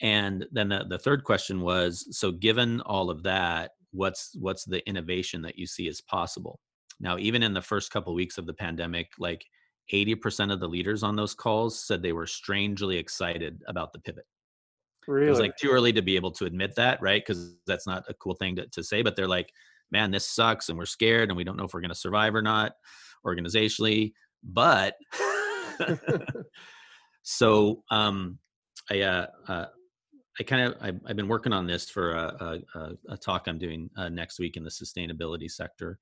And then the, the third question was, so given all of that, what's, what's the innovation that you see as possible? Now, even in the first couple of weeks of the pandemic, like 80% of the leaders on those calls said they were strangely excited about the pivot. Really? It was like too early to be able to admit that, right? Because that's not a cool thing to, to say, but they're like, man, this sucks and we're scared and we don't know if we're going to survive or not organizationally. But [laughs] [laughs] so um, I, uh, uh, I kind of I've, I've, been working on this for a, a, a talk I'm doing uh, next week in the sustainability sector,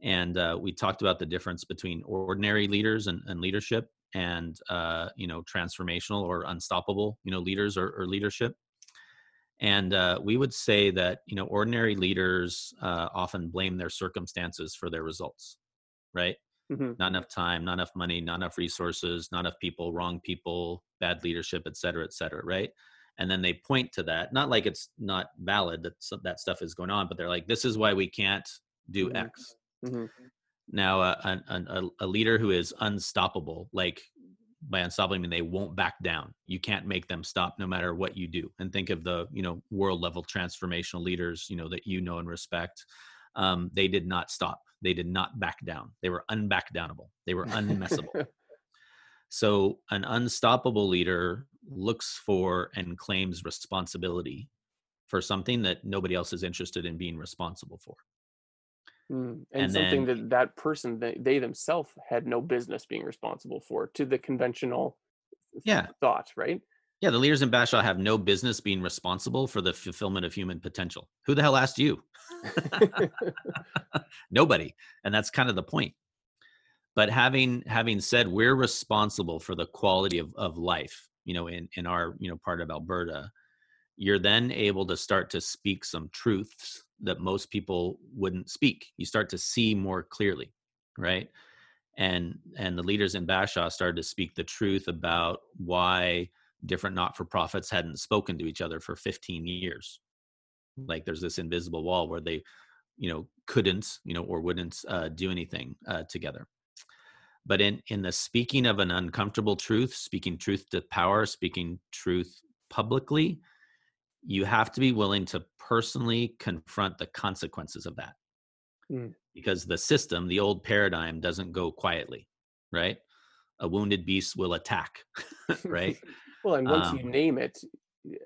and uh, we talked about the difference between ordinary leaders and, and leadership and uh, you know transformational or unstoppable you know leaders or, or leadership and uh, we would say that you know ordinary leaders uh, often blame their circumstances for their results right mm-hmm. not enough time not enough money not enough resources not enough people wrong people bad leadership et cetera et cetera right and then they point to that not like it's not valid that that stuff is going on but they're like this is why we can't do mm-hmm. x mm-hmm. Now uh, a, a, a leader who is unstoppable like by unstoppable I mean they won't back down. You can't make them stop no matter what you do. And think of the you know world level transformational leaders you know that you know and respect. Um, they did not stop. They did not back down. They were unbackdownable. They were unmessable. [laughs] so an unstoppable leader looks for and claims responsibility for something that nobody else is interested in being responsible for. Mm. And, and, something then, that that person they, they themselves had no business being responsible for to the conventional yeah. thought right? Yeah the leaders in bashaw have no business being responsible for the fulfillment of human potential. Who the hell asked you? [laughs] [laughs] Nobody and that's kind of the point. But having having said we're responsible for the quality of, of life you know in in our you know part of alberta you're then able to start to speak some truths that most people wouldn't speak. You start to see more clearly right? And and the leaders in bashaw started to speak the truth about why different not-for-profits hadn't spoken to each other for 15 years. Like there's this invisible wall where they you know couldn't you know or wouldn't uh, do anything uh, together. But in in the speaking of an uncomfortable truth speaking truth to power speaking truth publicly you have to be willing to personally confront the consequences of that mm. because the system the old paradigm doesn't go quietly right a wounded beast will attack [laughs] right [laughs] well and once um, you name it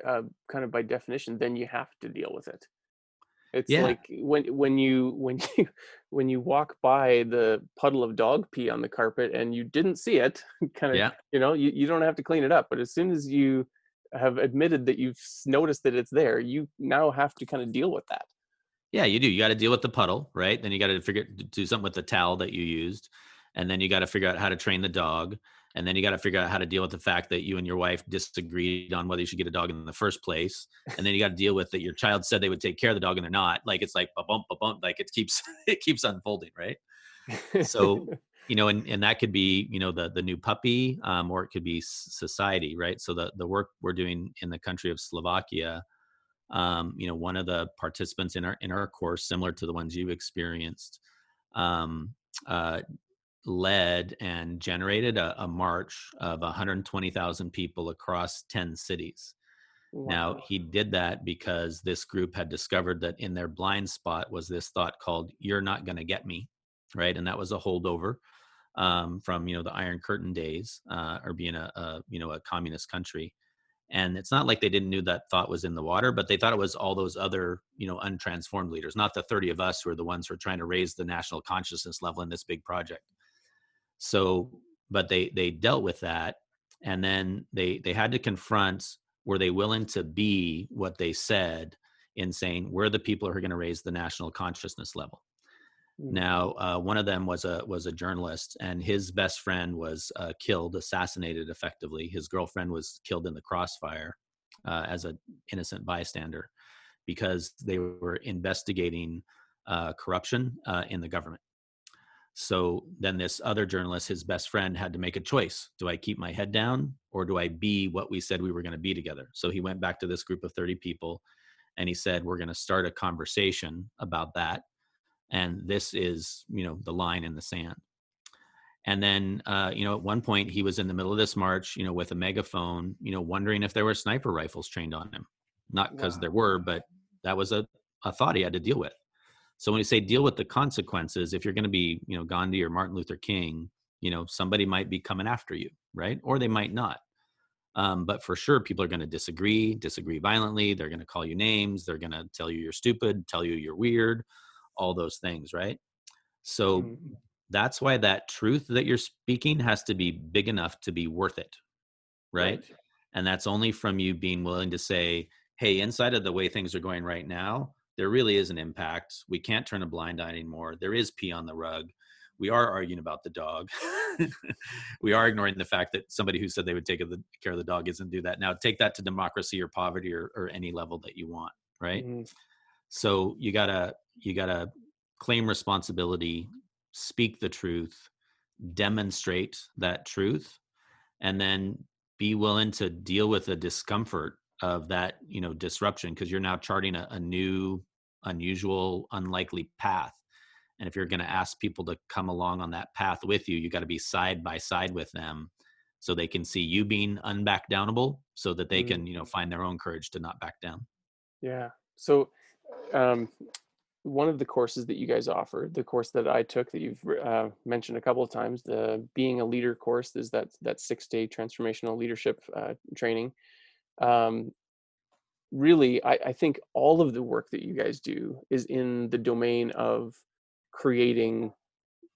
uh, kind of by definition then you have to deal with it it's yeah. like when when you when [laughs] you when you walk by the puddle of dog pee on the carpet and you didn't see it kind of yeah. you know you, you don't have to clean it up but as soon as you have admitted that you've noticed that it's there, you now have to kind of deal with that. Yeah, you do. You got to deal with the puddle, right? Then you got to figure do something with the towel that you used, and then you got to figure out how to train the dog, and then you got to figure out how to deal with the fact that you and your wife disagreed on whether you should get a dog in the first place, and then you got to deal with that your child said they would take care of the dog and they're not. Like it's like bump ba bump like it keeps [laughs] it keeps unfolding, right? So you know and, and that could be you know the the new puppy um, or it could be society right so the the work we're doing in the country of slovakia um, you know one of the participants in our in our course similar to the ones you've experienced um, uh, led and generated a, a march of 120,000 people across 10 cities Wow. Now, he did that because this group had discovered that in their blind spot was this thought called, You're not going to get me. Right. And that was a holdover um, from you know the Iron Curtain days, uh, or being a, a you know a communist country. And it's not like they didn't knew that thought was in the water, but they thought it was all those other, you know, untransformed leaders, not the 30 of us who are the ones who are trying to raise the national consciousness level in this big project. So, but they they dealt with that, and then they they had to confront were they willing to be what they said in saying we're the people who are going to raise the national consciousness level. Now, uh, one of them was a was a journalist, and his best friend was uh, killed, assassinated, effectively. His girlfriend was killed in the crossfire uh, as an innocent bystander because they were investigating uh, corruption uh, in the government. So then, this other journalist, his best friend, had to make a choice: Do I keep my head down, or do I be what we said we were going to be together? So he went back to this group of thirty people, and he said, "We're going to start a conversation about that." And this is you know the line in the sand. And then uh, you know at one point he was in the middle of this march you know with a megaphone you know wondering if there were sniper rifles trained on him. Not because wow. there were but that was a, a thought he had to deal with. So when you say deal with the consequences if you're going to be you know gandhi or martin luther king you know somebody might be coming after you right? Or they might not. Um, but for sure people are going to disagree disagree violently they're going to call you names they're going to tell you you're stupid tell you you're weird all those things, right? So mm-hmm. that's why that truth that you're speaking has to be big enough to be worth it, right? right? And that's only from you being willing to say, hey, inside of the way things are going right now, there really is an impact we can't turn a blind eye anymore there is pee on the rug we are arguing about the dog [laughs] we are ignoring the fact that somebody who said they would take care of the dog isn't do that now take that to democracy or poverty or, or any level that you want right mm-hmm. so you gotta you gotta claim responsibility speak the truth demonstrate that truth and then be willing to deal with the discomfort of that you know disruption because you're now charting a, a new unusual unlikely path. And if you're going to ask people to come along on that path with you you got to be side by side with them so they can see you being unbackdownable so that they mm-hmm. can you know find their own courage to not back down. Yeah. So um, one of the courses that you guys offer, the course that I took that you've uh, mentioned a couple of times, the Being a Leader course, is that that six day transformational leadership uh, training. Um, really, I, I think all of the work that you guys do is in the domain of creating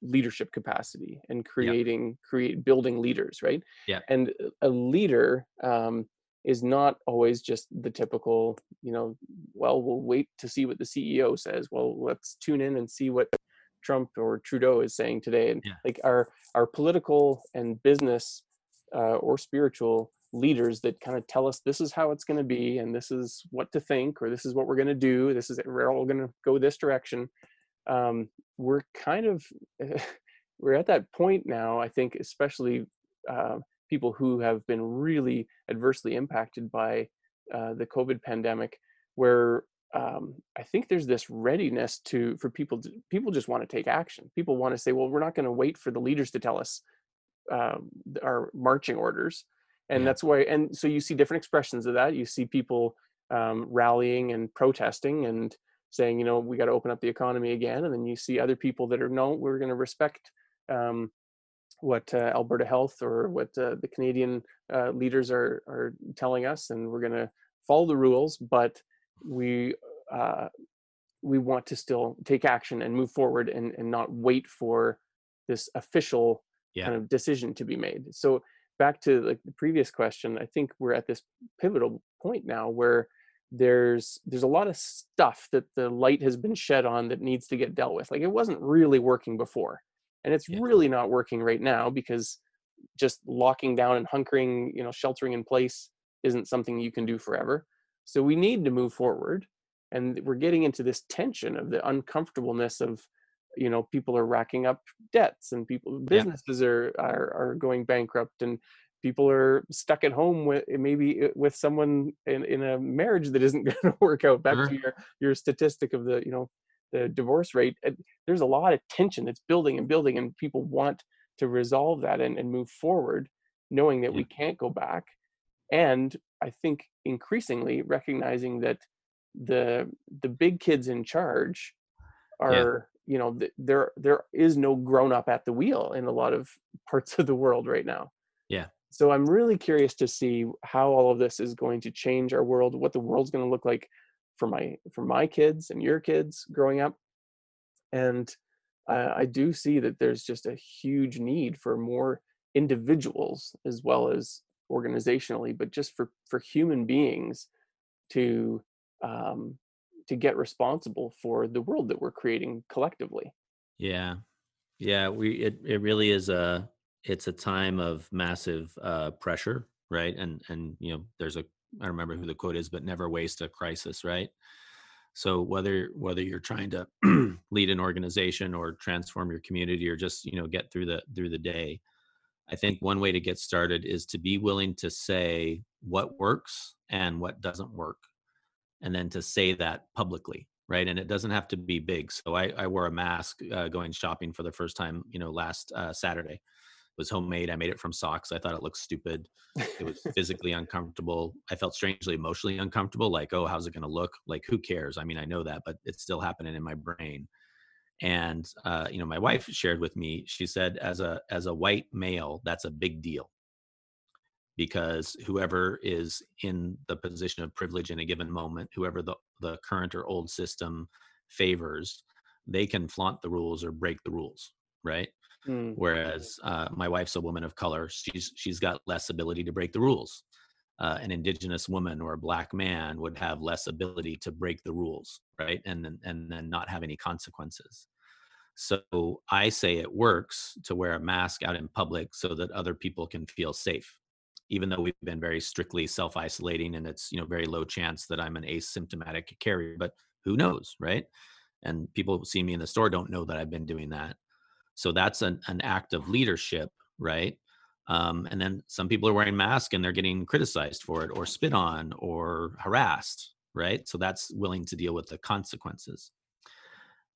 leadership capacity and creating yeah. create building leaders right yeah and a leader um, is not always just the typical, you know, well, we'll wait to see what the CEO says. Well, let's tune in and see what Trump or Trudeau is saying today. And yeah. like our our political and business uh, or spiritual leaders that kind of tell us this is how it's going to be and this is what to think or this is what we're going to do. This is we're all going to go this direction. Um, we're kind of [laughs] we're at that point now. I think, especially. Uh, people who have been really adversely impacted by uh, the COVID pandemic, where um, I think there's this readiness to for people. To, people just want to take action. People want to say, "Well, we're not going to wait for the leaders to tell us um, our marching orders," and yeah. that's why. And so you see different expressions of that. You see people um, rallying and protesting and saying, you know, we got to open up the economy again. And then you see other people that are no, we're going to respect um, what uh, Alberta Health or what uh, the Canadian uh, leaders are are telling us, and we're going to follow the rules. But we uh, we want to still take action and move forward, and and not wait for this official yeah. kind of decision to be made. So back to like the previous question, I think we're at this pivotal point now where there's there's a lot of stuff that the light has been shed on that needs to get dealt with. Like it wasn't really working before and it's yeah. really not working right now because just locking down and hunkering you know sheltering in place isn't something you can do forever so we need to move forward and we're getting into this tension of the uncomfortableness of you know people are racking up debts and people businesses yeah. are, are are going bankrupt and people are stuck at home with maybe uh, with someone in, in a marriage that isn't [laughs] going to work out back sure. to your your statistic of the you know the divorce rate, there's a lot of tension that's building and building, and people want to resolve that and, and move forward, knowing that yeah. we can't go back. And I think increasingly recognizing that the the big kids in charge are yeah. you know th- there there is no grown up at the wheel in a lot of [laughs] parts of the world right now yeah so i'm really curious to see how all of this is going to change our world what the world's going to look like for my for my kids and your kids growing up. And I, I do see that there's just a huge need for more individuals as well as organizationally but just for for human beings to um to get responsible for the world that we're creating collectively. Yeah. Yeah we it, it really is a it's a time of massive uh pressure right? And and you know there's a I don't remember who the quote is, but never waste a crisis, right? So whether whether you're trying to [clears throat] lead an organization or transform your community or just you know get through the through the day, I think one way to get started is to be willing to say what works and what doesn't work, and then to say that publicly, right? And it doesn't have to be big. So I, I wore a mask uh, going shopping for the first time, you know, last uh, Saturday was homemade. I made it from socks. I thought it looked stupid. It was physically uncomfortable. I felt strangely emotionally uncomfortable. Like, oh, how's it going to look? Like, who cares? I mean, I know that, but it's still happening in my brain. And uh, you know, my wife shared with me. She said, as a as a white male, that's a big deal because whoever is in the position of privilege in a given moment, whoever the the current or old system favors, they can flaunt the rules or break the rules, right? Mm. Whereas uh, my wife's a woman of color, she's she's got less ability to break the rules. uh, an indigenous woman or a black man would have less ability to break the rules right and then and then not have any consequences so i say it works to wear a mask out in public so that other people can feel safe even though we've been very strictly self-isolating and it's you know very low chance that i'm an asymptomatic carrier but who knows right and people see me in the store don't know that i've been doing that so that's an, an act of leadership right um, and then some people are wearing masks and they're getting criticized for it or spit on or harassed, right? So that's willing to deal with the consequences.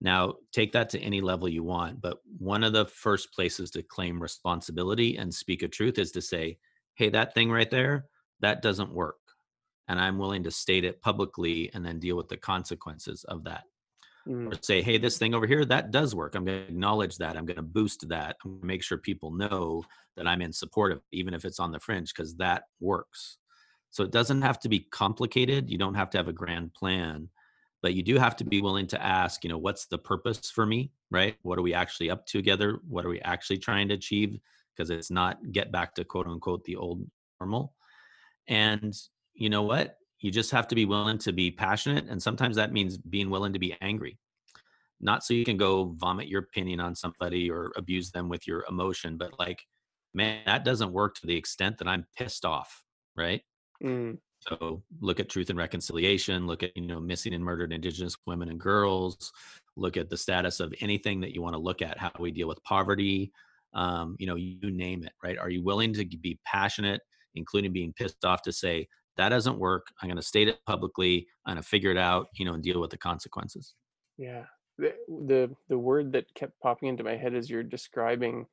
Now, take that to any level you want, but one of the first places to claim responsibility and speak a truth is to say, hey, that thing right there, that doesn't work. And I'm willing to state it publicly and then deal with the consequences of that mm. or say, hey, this thing over here, that does work. I'm going to acknowledge that. I'm going to boost that. I'm going to make sure people know that I'm in support of, even if it's on the fringe, because that works. So it doesn't have to be complicated. You don't have to have a grand plan, but you do have to be willing to ask, you know, what's the purpose for me, right? What are we actually up together? What are we actually trying to achieve? Because it's not get back to quote unquote the old normal. And you know what? You just have to be willing to be passionate and sometimes that means being willing to be angry. Not so you can go vomit your opinion on somebody or abuse them with your emotion but like man that doesn't work to the extent that i'm pissed off right? Mm. so look at truth and reconciliation look at you know missing and murdered indigenous women and girls look at the status of anything that you want to look at how we deal with poverty um, you know you name it right? Are you willing to be passionate including being pissed off to say that doesn't work i'm going to state it publicly i'm going to figure it out you know and deal with the consequences yeah the, the the word that kept popping into my head as you're describing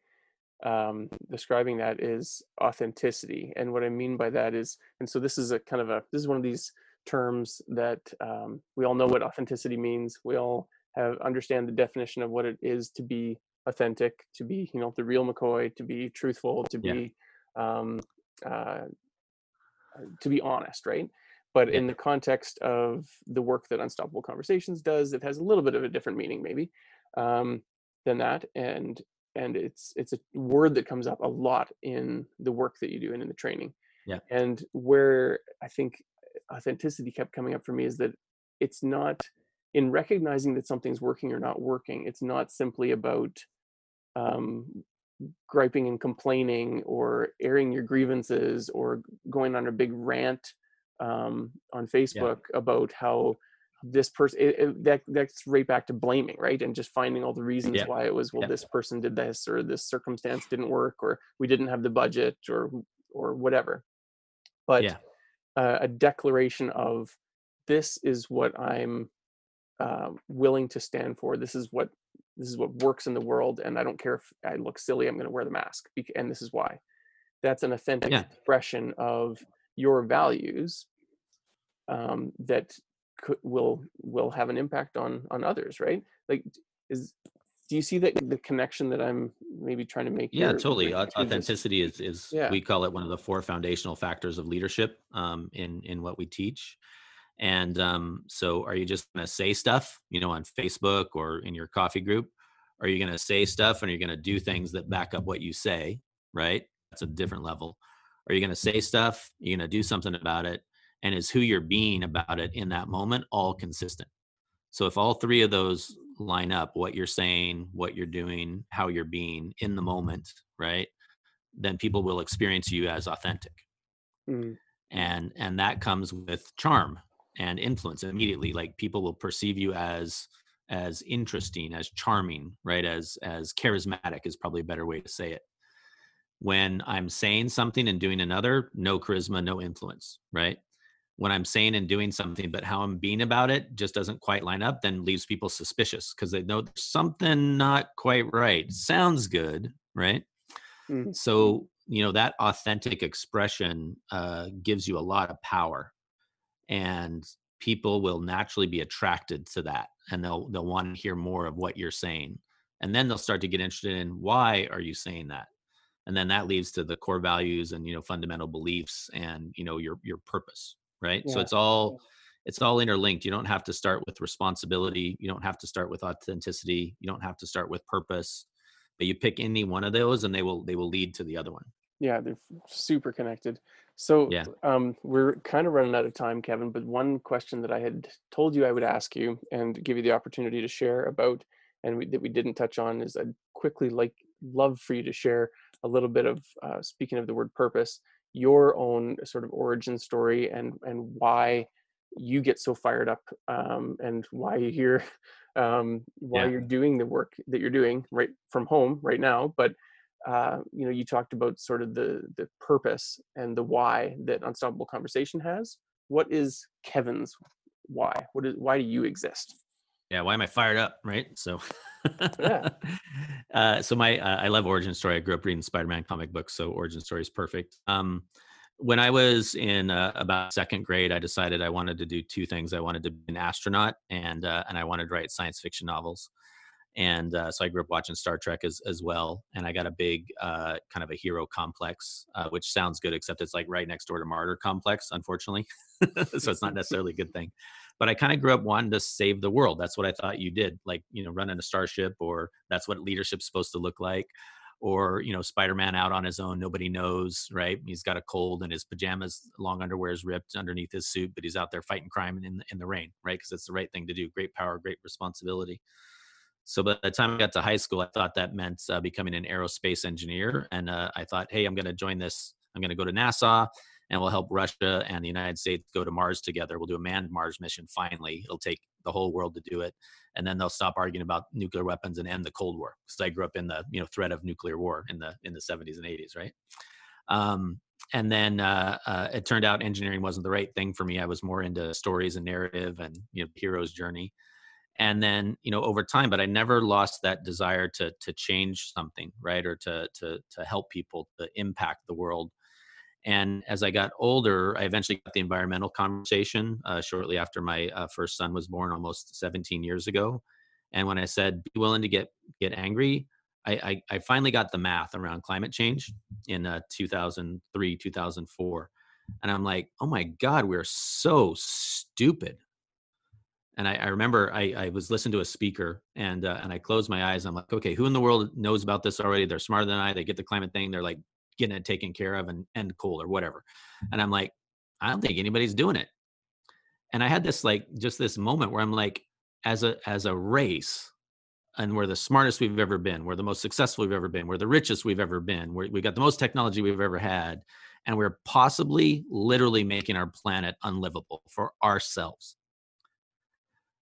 um, describing that is authenticity and what i mean by that is and so this is a kind of a this is one of these terms that um, we all know what authenticity means we all have understand the definition of what it is to be authentic to be you know the real mccoy to be truthful to be yeah. um, uh, to be honest, right? But in the context of the work that Unstoppable Conversations does, it has a little bit of a different meaning, maybe, um, than that. And and it's it's a word that comes up a lot in the work that you do and in the training. Yeah. And where I think authenticity kept coming up for me is that it's not in recognizing that something's working or not working. It's not simply about um, griping and complaining or airing your grievances or going on a big rant um, on Facebook yeah. about how this person that that's right back to blaming right and just finding all the reasons yeah. why it was well yeah. this person did this or this circumstance didn't work or we didn't have the budget or or whatever but uh, a declaration of this is what i'm uh, willing to stand for this is what this is what works in the world and i don't care if i look silly i'm going to wear the mask and this is why that's an authentic yeah. expression of your values um, that could, will will have an impact on on others right like is do you see that the connection that i'm maybe trying to make yeah here? totally authenticity is is yeah. we call it one of the four foundational factors of leadership um, in in what we teach and um, so, are you just going to say stuff, you know, on Facebook or in your coffee group? Are you going to say stuff and are you going to do things that back up what you say? Right? That's a different level. Are you going to say stuff? Are you going to do something about it? And is who you're being about it in that moment all consistent? So, if all three of those line up, what you're saying, what you're doing, how you're being in the moment, right? Then people will experience you as authentic. Mm. And and that comes with charm, and influence immediately like people will perceive you as as interesting as charming right? As as charismatic is probably a better way to say it. When i'm saying something and doing another no charisma no influence right? When i'm saying and doing something but how i'm being about it just doesn't quite line up then leaves people suspicious because they know something not quite right. Sounds good right? Mm-hmm. so you know that authentic expression uh, gives you a lot of power and people will naturally be attracted to that and they'll they'll want to hear more of what you're saying and then they'll start to get interested in why are you saying that? And then that leads to the core values and you know fundamental beliefs and you know your your purpose right? Yeah. so it's all it's all interlinked. You don't have to start with responsibility you don't have to start with authenticity you don't have to start with purpose but you pick any one of those and they will they will lead to the other one yeah they're super connected So Yeah. um, we're kind of running out of time, Kevin, but one question that I had told you I would ask you and give you the opportunity to share about, and we, that we didn't touch on, is I'd quickly like love for you to share a little bit of uh, speaking of the word purpose, your own sort of origin story and and why you get so fired up um, and why you're [laughs] um, why Yeah. you're doing the work that you're doing right from home right now, but uh, you know, you talked about sort of the the purpose and the why that Unstoppable Conversation has. What is Kevin's why? What is why do you exist? Yeah, why am I fired up, right? So, Yeah. [laughs] uh, so my uh, I love origin story. I grew up reading Spider-Man comic books, so origin story is perfect. Um, when I was in uh, about second grade, I decided I wanted to do two things. I wanted to be an astronaut, and uh, and I wanted to write science fiction novels. And uh, so I grew up watching Star Trek as as well, and I got a big uh, kind of a hero complex, uh, which sounds good, except it's like right next door to martyr complex, unfortunately. [laughs] so it's not [laughs] necessarily a good thing but I kind of grew up wanting to save the world. That's what I thought you did, like you know, running a starship, or that's what leadership's supposed to look like, or you know, Spider-Man out on his own, nobody knows, right? He's got a cold and his pajamas, long underwear is ripped underneath his suit, but he's out there fighting crime in in the rain, right? Because it's the right thing to do. Great power, great responsibility. So by the time I got to high school, I thought that meant uh, becoming an aerospace engineer, and uh, I thought, hey, I'm going to join this. I'm going to go to NASA and we'll help Russia and the United States go to Mars together. We'll do a manned Mars mission finally. It'll take the whole world to do it. And then they'll stop arguing about nuclear weapons and end the Cold War. Because I grew up in the you know threat of nuclear war in the in the 70s and 80s, right? Um, and then uh, uh, it turned out engineering wasn't the right thing for me. I was more into stories and narrative and you know hero's journey. And then you know over time, but I never lost that desire to to change something, right, or to to to help people, to impact the world and as I got older, I eventually got the environmental conversation uh, shortly after my uh, first son was born, almost 17 years ago. And when I said, "Be willing to get get angry," I, I, I finally got the math around climate change in uh, 2003, 2004, and I'm like, "Oh my God, we're so stupid." And I, I remember I, I, was listening to a speaker, and uh, and I closed my eyes. I'm like, "Okay, who in the world knows about this already? They're smarter than I. They get the climate thing. They're like getting it taken care of and end cold or whatever. And I'm like, I don't think anybody's doing it. And I had this like just this moment where I'm like, as a as a race, and we're the smartest we've ever been, we're the most successful we've ever been, we're the richest we've ever been, we're, we got the most technology we've ever had, and we're possibly literally making our planet unlivable for ourselves.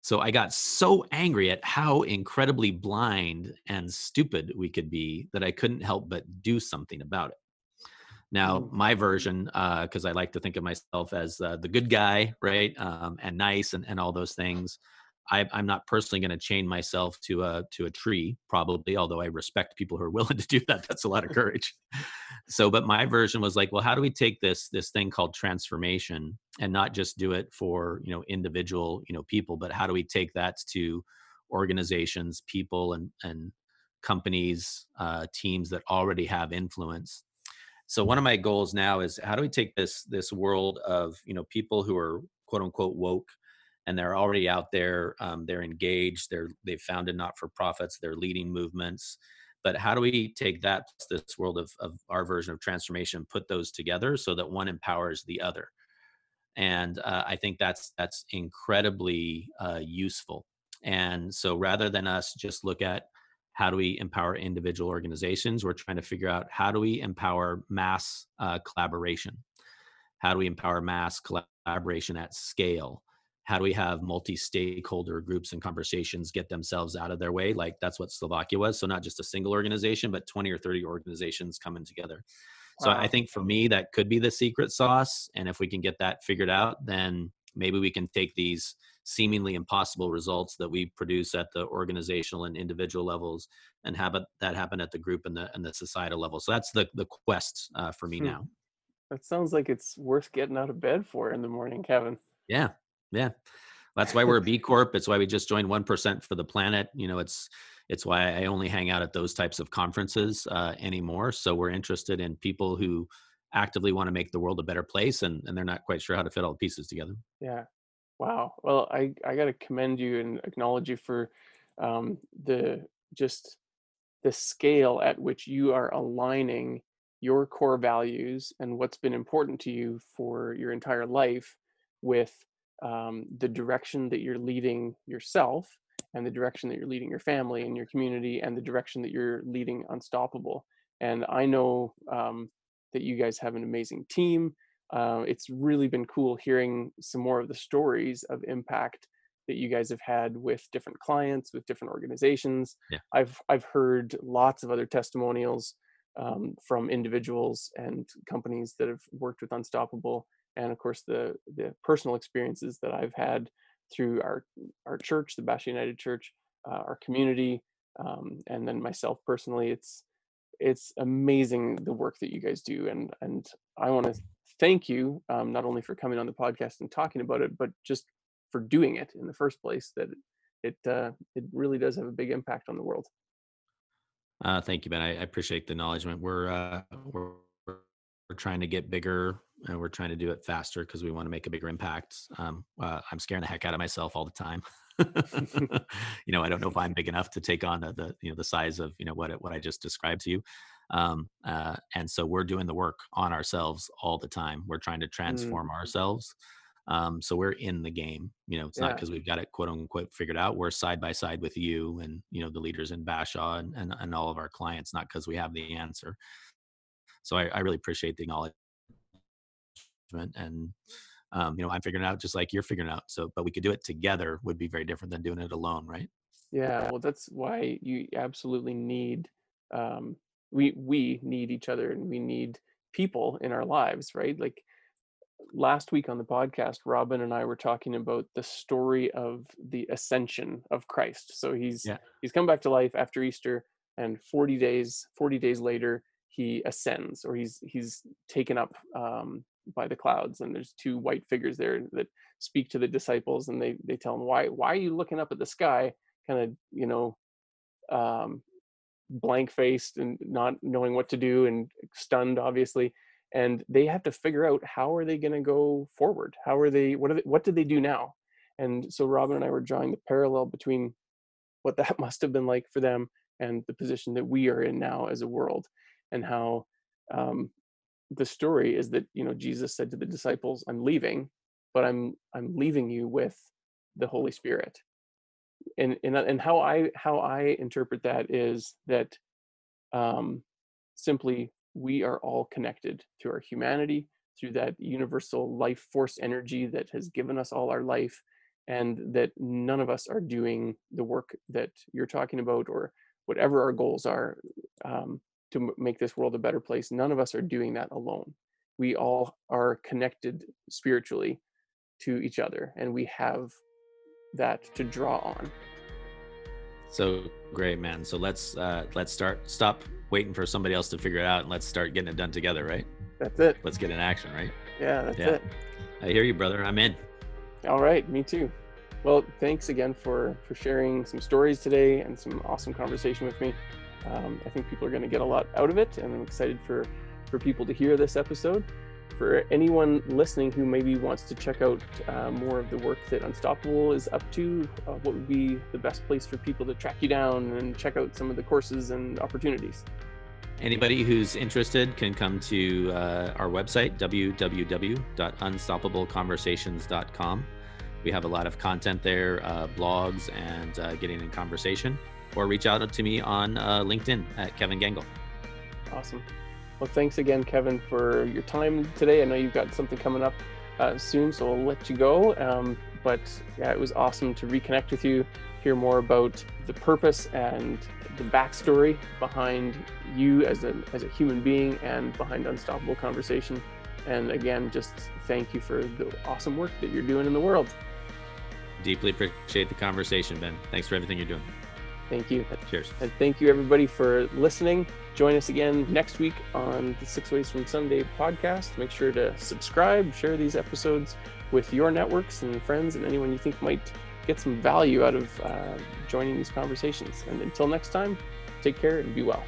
So I got so angry at how incredibly blind and stupid we could be that I couldn't help but do something about it. Now, Mm. my version, because I like to think of myself as uh, the good guy, right, um, and nice, and, and all those things. I, I'm not personally going to chain myself to a to a tree, probably. Although I respect people who are [laughs] willing to do that. That's a lot of courage. so, but my version was like, well, how do we take this this thing called transformation and not just do it for you know individual you know people, but how do we take that to organizations, people, and and companies, uh, teams that already have influence so one of my goals now is how do we take this this world of you know people who are quote unquote woke and they're already out there um, they're engaged they're they've founded not-for-profits they're leading movements. But how do we take that this world of, of our version of transformation put those together so that one empowers the other? And uh, i think that's that's incredibly uh, useful. And so rather than us just look at how do we empower individual organizations we're trying to figure out how do we empower mass uh, collaboration? How do we empower mass collaboration at scale how do we have multi-stakeholder groups and conversations get themselves out of their way? Like that's what slovakia was. So not just a single organization but 20 or 30 organizations coming together. So Wow. i think for me that could be the secret sauce. And if we can get that figured out then maybe we can take these seemingly impossible results that we produce at the organizational and individual levels and have it, that happen at the group and the and the societal level. So that's the the quest uh, for me Hmm. now. That sounds like it's worth getting out of bed for in the morning, Kevin. yeah yeah. That's why we're a b corp. It's why we just joined 1% for the planet. You know it's it's why i only hang out at those types of conferences uh, anymore. So we're interested in people who actively want to make the world a better place and, and they're not quite sure how to fit all the pieces together. Yeah. Wow. Well, I I got to commend you and acknowledge you for um, the just the scale at which you are aligning your core values and what's been important to you for your entire life with um, the direction that you're leading yourself and the direction that you're leading your family and your community and the direction that you're leading unstoppable. And i know um, that you guys have an amazing team. Uh, it's really been cool hearing some more of the stories of impact that you guys have had with different clients with different organizations. Yeah. i've i've heard lots of other testimonials um, from individuals and companies that have worked with unstoppable and of course the the personal experiences that i've had through our our church the bashaw united church uh, our community um, and then myself personally it's it's amazing the work that you guys do and and i want to thank you um, not only for coming on the podcast and talking about it but just for doing it in the first place that it uh, it really does have a big impact on the world. Uh, thank you ben I, I, appreciate the acknowledgement. We're uh, we're we're trying to get bigger and we're trying to do it faster because we want to make a bigger impact um, uh, i'm scaring the heck out of myself all the time [laughs] [laughs] you know i don't know if i'm big enough to take on the, the you know the size of you know what what i just described to you um, uh, and so we're doing the work on ourselves all the time we're trying to transform mm. ourselves um, so we're in the game you know it's yeah. not because we've got it quote unquote figured out we're side by side with you and you know the leaders in bashaw and, and, and all of our clients not because we have the answer so I, I really appreciate the acknowledgement and um, you know i'm figuring out just like you're figuring out so but we could do it together would be very different than doing it alone right? Yeah well that's why you absolutely need um, we we need each other and we need people in our lives right? Like last week on the podcast robin and i were talking about the story of the ascension of christ. So he's yeah. he's come back to life after easter and 40 days 40 days later he ascends or he's he's taken up um, by the clouds and there's two white figures there that speak to the disciples and they they tell them why why are you looking up at the sky? Kind of you know um, blank faced and not knowing what to do and stunned obviously and they have to figure out how are they going to go forward? How are they what are they, what did they do now? And so robin and i were drawing the parallel between what that [laughs] must have been like for them and the position that we are in now as a world and how um, the story is that you know jesus said to the disciples i'm leaving but i'm i'm leaving you with the holy spirit. And and, and how i how i interpret that is that um simply we are all connected through our humanity through that universal life force energy that has given us all our life and that none of us are doing the work that you're talking about or whatever our goals are um, to make this world a better place. None of us are doing that alone. We all are connected spiritually to each other, and we have that to draw on. So great, man. So let's uh, let's start. Stop waiting for somebody else to figure it out, and let's start getting it done together, right? That's it. Let's get in action, right? Yeah, that's yeah. it. I hear you, brother. I'm in. All right, me too. Well, thanks again for for sharing some stories today and some awesome conversation with me. Um, I think people are going to get a lot out of it, and I'm excited for for people to hear this episode. For anyone listening who maybe wants to check out uh, more of the work that Unstoppable is up to, uh, what would be the best place for people to track you down and check out some of the courses and opportunities? Anybody who's interested can come to uh, our website, www.unstoppableconversations.com. We have a lot of content there, uh, blogs, and uh, getting in conversation or reach out to me on uh, LinkedIn at Kevin Gangel. Awesome. Well, thanks again, Kevin, for your time today. I know you've got something coming up uh, soon, so I'll let you go. Um, but yeah, it was awesome to reconnect with you, hear more about the purpose and the backstory behind you as a, as a human being and behind Unstoppable Conversation. And again, just thank you for the awesome work that you're doing in the world. Deeply appreciate the conversation, Ben. Thanks for everything you're doing. Thank you. Cheers. And thank you, everybody, for listening. Join us again next week on the Six Ways from Sunday podcast. Make sure to subscribe, share these episodes with your networks and friends and anyone you think might get some value out of uh, joining these conversations. And until next time, take care and be well.